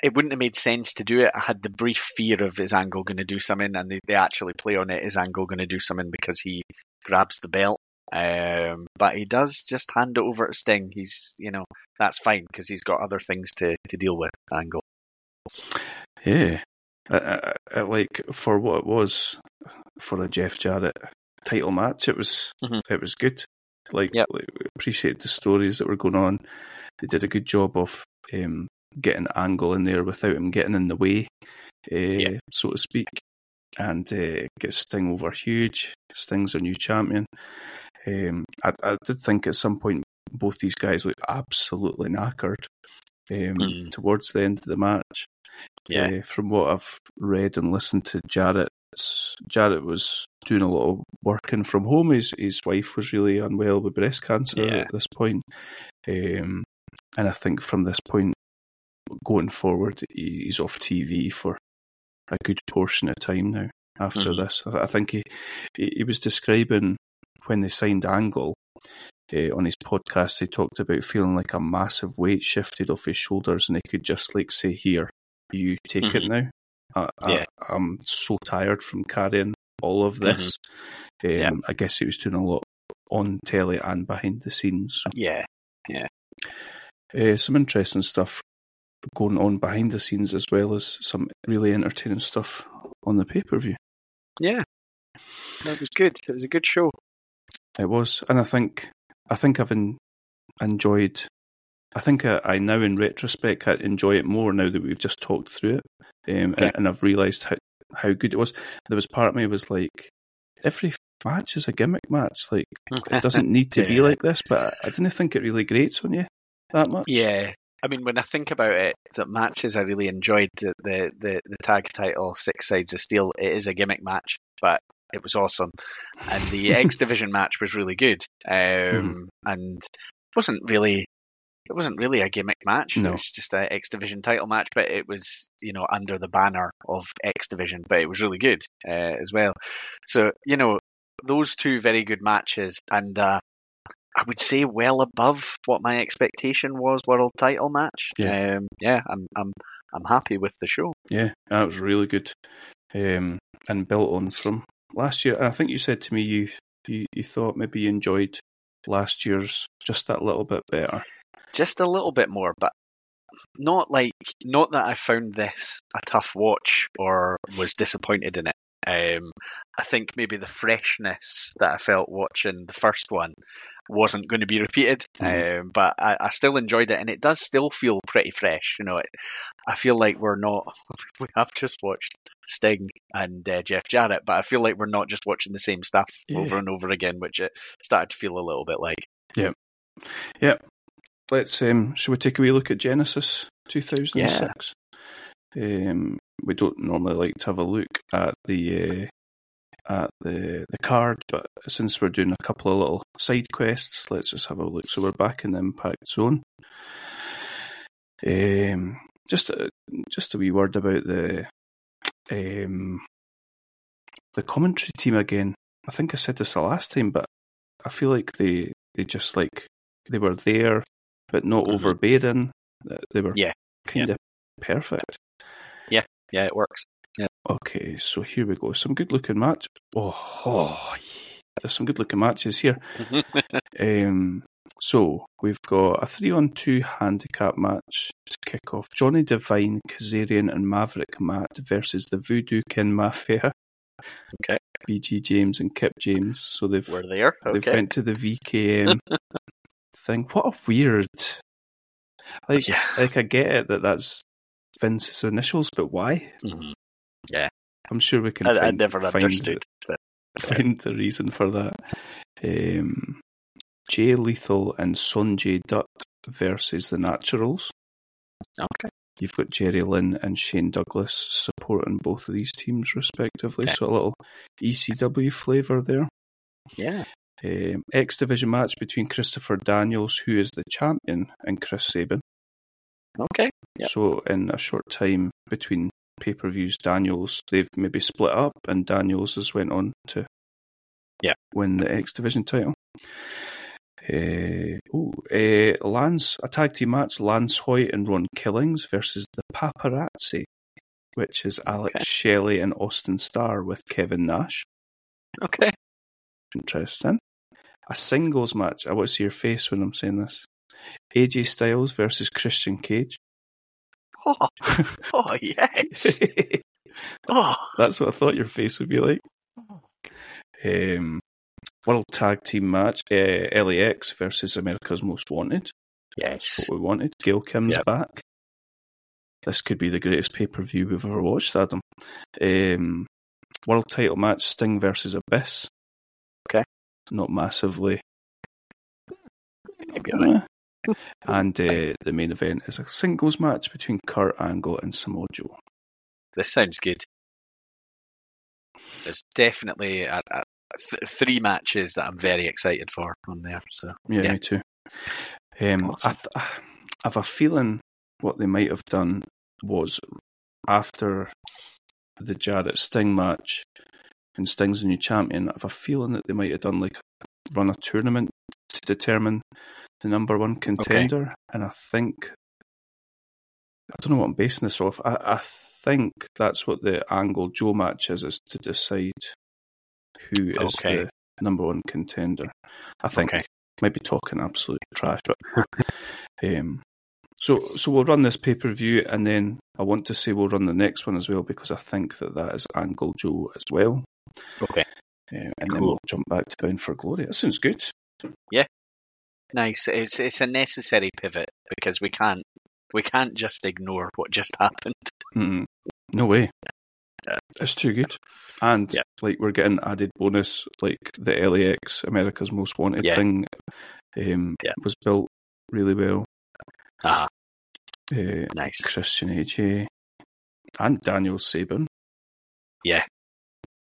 it wouldn't have made sense to do it. I had the brief fear of is Angle going to do something, and they, they actually play on it. Is Angle going to do something because he grabs the belt? Um, but he does just hand it over to Sting. He's, you know, that's fine because he's got other things to, to deal with. Angle. Yeah, I, I, I, like for what it was for a Jeff Jarrett title match, it was Mhm. it was good. Like, Yep. like we appreciate the stories that were going on. They did a good job of um, getting Angle in there without him getting in the way, uh, so to speak, and uh, get Sting over huge. Sting's a new champion. Um, I, I did think at some point both these guys looked absolutely knackered um, Mm. towards the end of the match. Yeah. Uh, from what I've read and listened to Jarrett, Jarrett was doing a lot of working from home. His his wife was really unwell with breast cancer Yeah. at this point. Um, and I think from this point going forward, he- he's off TV for a good portion of time now. After Mhm. this, I I think he he was describing when they signed Angle uh, on his podcast. He talked about feeling like a massive weight shifted off his shoulders, and he could just like say, "Here, you take it now." I, Yeah. I, I'm so tired from carrying all of this. Um, Yeah. I guess he was doing a lot on telly and behind the scenes. Yeah, Yeah. uh, some interesting stuff going on behind the scenes as well as some really entertaining stuff on the pay per view. Yeah. That was good. It was a good show. It was, and I think I think I've en- enjoyed. I think I, I now, in retrospect, I enjoy it more now that we've just talked through it, um, Okay. and, and I've realised how how good it was. There was part of me was like, every match is a gimmick match. Like it doesn't need to be like this, but I, I didn't think it really grates on you that much. Yeah. I mean, when I think about it, the matches I really enjoyed the the the, the tag title Six Sides of Steel. It is a gimmick match, but it was awesome, and the X Division match was really good. Um, Mhm. and wasn't really. It wasn't really a gimmick match. No. It was just an X Division title match, but it was, you know, under the banner of X Division. But it was really good uh, as well. So, you know, those two very good matches, and uh, I would say well above what my expectation was world title match. Yeah. um, yeah, I'm I'm I'm happy with the show. Yeah, that was really good, um, and built on from last year. I think you said to me you you, you thought maybe you enjoyed last year's just that little bit better. Just a little bit more, but not like not that I found this a tough watch or was disappointed in it. Um, I think maybe the freshness that I felt watching the first one wasn't going to be repeated, Mhm. um, but I, I still enjoyed it, and it does still feel pretty fresh. You know, it, I feel like we're not. We have just watched Sting and uh, Jeff Jarrett, but I feel like we're not just watching the same stuff Yeah. over and over again, which it started to feel a little bit like. Yeah, yeah. Let's um, shall we take a wee look at Genesis two thousand and six? Um, we don't normally like to have a look at the uh, at the the card, but since we're doing a couple of little side quests, let's just have a look. So we're back in the Impact Zone. Um, just a, just a wee word about the um the commentary team again. I think I said this the last time, but I feel like they they just like they were there, but not Mhm. overbearing. They were Yeah, kind of perfect. Yeah, it works. Okay, so here we go. Some good looking match. Oh, oh yeah. there's some good looking matches here. Um, so we've got a three on two handicap match to kick off. Johnny Devine, Kazarian, and Maverick Matt versus the Voodoo Kin Mafia. Okay. BG James and Kip James. So they've We're there. they've went to the VKM thing. What a weird. Like, Yeah. like I get it that that's Vince's initials, but why? Mhm. I'm sure we can I, find, I never find understood. But find the reason for that. Um, Jay Lethal and Sonjay Dutt versus the Naturals. okay. You've got Jerry Lynn and Shane Douglas supporting both of these teams respectively, Okay. so a little ECW flavour there. Yeah. Um, X Division match between Christopher Daniels, who is the champion, and Chris Sabin. Okay. Yep. So in a short time between pay per views, Daniels they've maybe split up, and Daniels has went on to Yeah. win the X Division title. Uh, oh, uh, Lance a tag team match: Lance Hoyt and Ron Killings versus the Paparazzi, which is Alex Okay. Shelley and Austin Starr with Kevin Nash. Okay. Interesting. A singles match. I want to see your face when I'm saying this. AJ Styles versus Christian Cage. Oh, oh yes. Oh, That's what I thought your face would be like. Um, World Tag Team match: uh, LAX versus America's Most Wanted. yes. What we wanted. Gail Kim's Yep. back. This could be the greatest pay per view we've ever watched, Adam. Um, world title match: Sting versus Abyss. Okay. Not massively. Maybe alright. And uh, the main event is a singles match between Kurt Angle and Samoa Joe. This sounds good. There's definitely a, a, th- three matches that I'm very excited for on there. So Yeah, Yeah. me too. Um, I, th- I have a feeling what they might have done was after the Jarrett Sting match and Sting's the new champion. I have a feeling that they might have done like run a tournament to determine the number one contender, and I think I don't know what I'm basing this off. I, I think that's what the Angle Joe match is, is to decide who is Okay. the number one contender. I think Okay. might be talking absolute trash, but um, so so we'll run this pay per view, and then I want to say we'll run the next one as well because I think that that is Angle Joe as well, okay, Uh, and then we'll jump back to Bound for Glory. That sounds good. Nice. It's it's a necessary pivot because we can't we can't just ignore what just happened. Mm, no way. Yeah. It's too good. And Yeah. like we're getting added bonus, like the LAX America's Most Wanted Yeah. thing um, Yeah. was built really well. Ah, uh, Nice. Christian AJ, and Daniel Sabin. Yeah.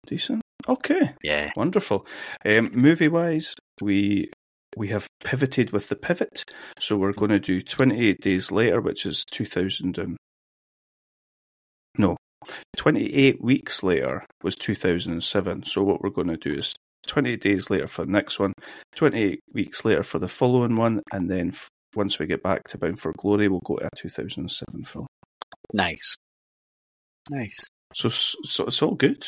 Decent. Okay. Yeah. Wonderful. Um, movie wise, we we have pivoted with the pivot, so we're going to do twenty eight days later, which is two thousand and no, twenty eight weeks later was two thousand and seven. So what we're going to do is twenty eight days later for the next one, twenty eight weeks later for the following one, and then f- once we get back to Bound for Glory, we'll go to a two thousand and seven film. Nice. Nice. So, so it's all good.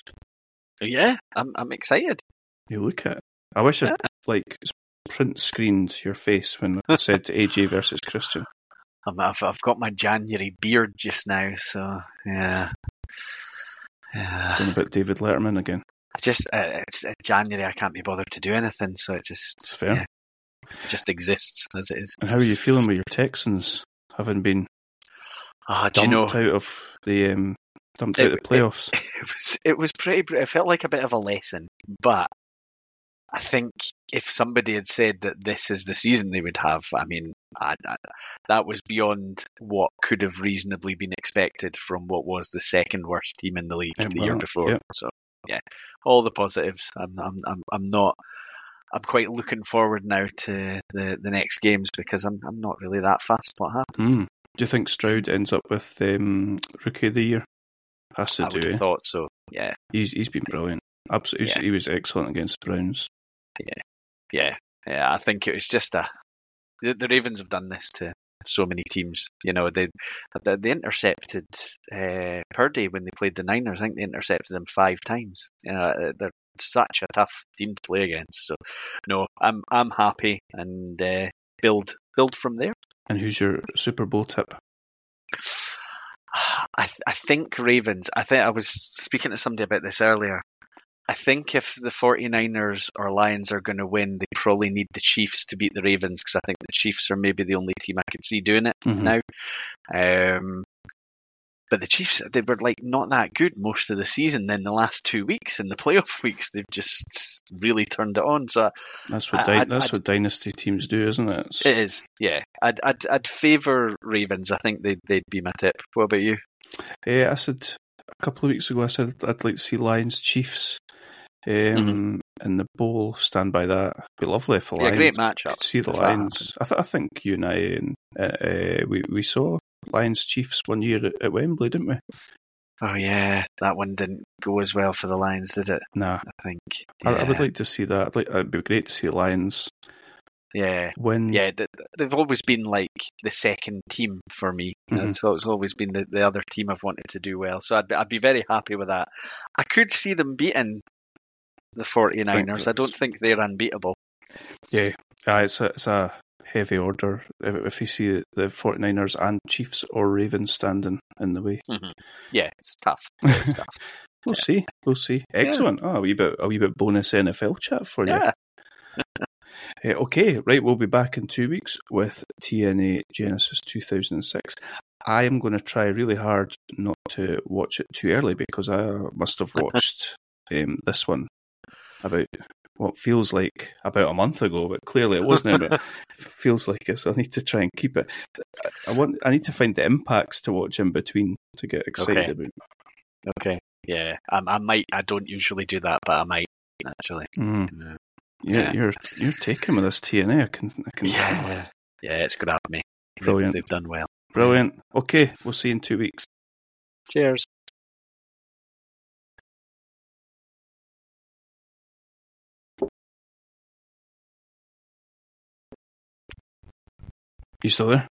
Yeah, I'm I'm excited. You look at. I wish I like print screened your face when I said to AJ versus Christian. I've I've got my January beard just now, so yeah. Yeah. Going about David Letterman again. I just uh, it's uh, January. I can't be bothered to do anything, so it just It's fair. yeah, it just exists as it is. And how are you feeling with your Texans having been Ah, do you dumped know? out of the um, dumped It- out of the playoffs? it was it was pretty. It felt like a bit of a lesson, but I think if somebody had said that this is the season they would have, I mean, I, I, that was beyond what could have reasonably been expected from what was the second worst team in the league Yeah, the year before. yeah. So yeah, all the positives. I'm I'm I'm, I'm not. I'm quite looking forward now to the, the next games because I'm I'm not really that fast. What happens? Hmm. Do you think Stroud ends up with um, rookie of the year? Has to I would do. have eh? thought so. Yeah, He's he's been brilliant. Absolutely, Yeah. he was excellent against the Browns. Yeah, yeah. Yeah. I think it was just a. The, the Ravens have done this to so many teams. You know, they they, intercepted uh, Purdy when they played the Niners. I think they intercepted him five times. You know, uh, they're such a tough team to play against. So, no, I'm I'm happy and uh, build build from there. And who's your Super Bowl tip? I th- I think Ravens. I think I was speaking to somebody about this earlier. I think if the 49ers or Lions are going to win, they probably need the Chiefs to beat the Ravens because I think the Chiefs are maybe the only team I could see doing it Mhm. now. Um, but the Chiefs, they were like not that good most of the season. Then the last two weeks in the playoff weeks, they've just really turned it on. So That's what I- I'd- that's I'd- what dynasty teams do, isn't it? It's- it is, yeah. I'd I'd, I'd favour Ravens. I think they'd they'd be my tip. What about you? Eh, I said a couple of weeks ago. I said I'd like to see Lions Chiefs um, Mm-hmm. in the bowl. Stand by that. Be lovely if the Yeah, Lions great matchup. could see the Lions. I, th- I think you and I and uh, uh, we we saw Lions Chiefs one year at, at Wembley, didn't we? Oh yeah, that one didn't go as well for the Lions, did it? Nah, I think. I, I would like to see that. I'd like, it'd be great to see Lions Yeah, win. yeah. They've always been like the second team for me. Mhm. So it's always been the, the other team I've wanted to do well. So I'd be, I'd be very happy with that. I could see them beating the 49ers. I don't think they're unbeatable. yeah. Uh, it's a it's a heavy order. If, if you see the 49ers and Chiefs or Ravens standing in the way, Yeah, it's tough. It's tough. we'll see. We'll see. Excellent. Oh, a wee bit a wee bit bonus NFL chat for you. Yeah. Uh, okay, right. We'll be back in two weeks with TNA Genesis 2006. I am going to try really hard not to watch it too early because I must have watched um, this one about what feels like about a month ago, but clearly it wasn't. but it feels like it, so I need to try and keep it. I want. I need to find the impacts to watch in between to get excited Okay. about. Okay. Yeah, I, I might. I don't usually do that, but I might actually. Mm. Yeah. Yeah, Yeah. you're you're taking with this TNA. I can. I can Yeah, yeah, it's good at me. They've- Brilliant. They've done well. Brilliant. Okay, we'll see you in two weeks. Cheers. You still there?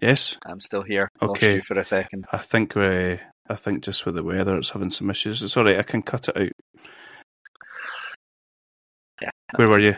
Yes. I'm still here. Okay. for a second. I think uh, I think just with the weather, it's having some issues. It's all right. I can cut it out. Yeah. Where were you?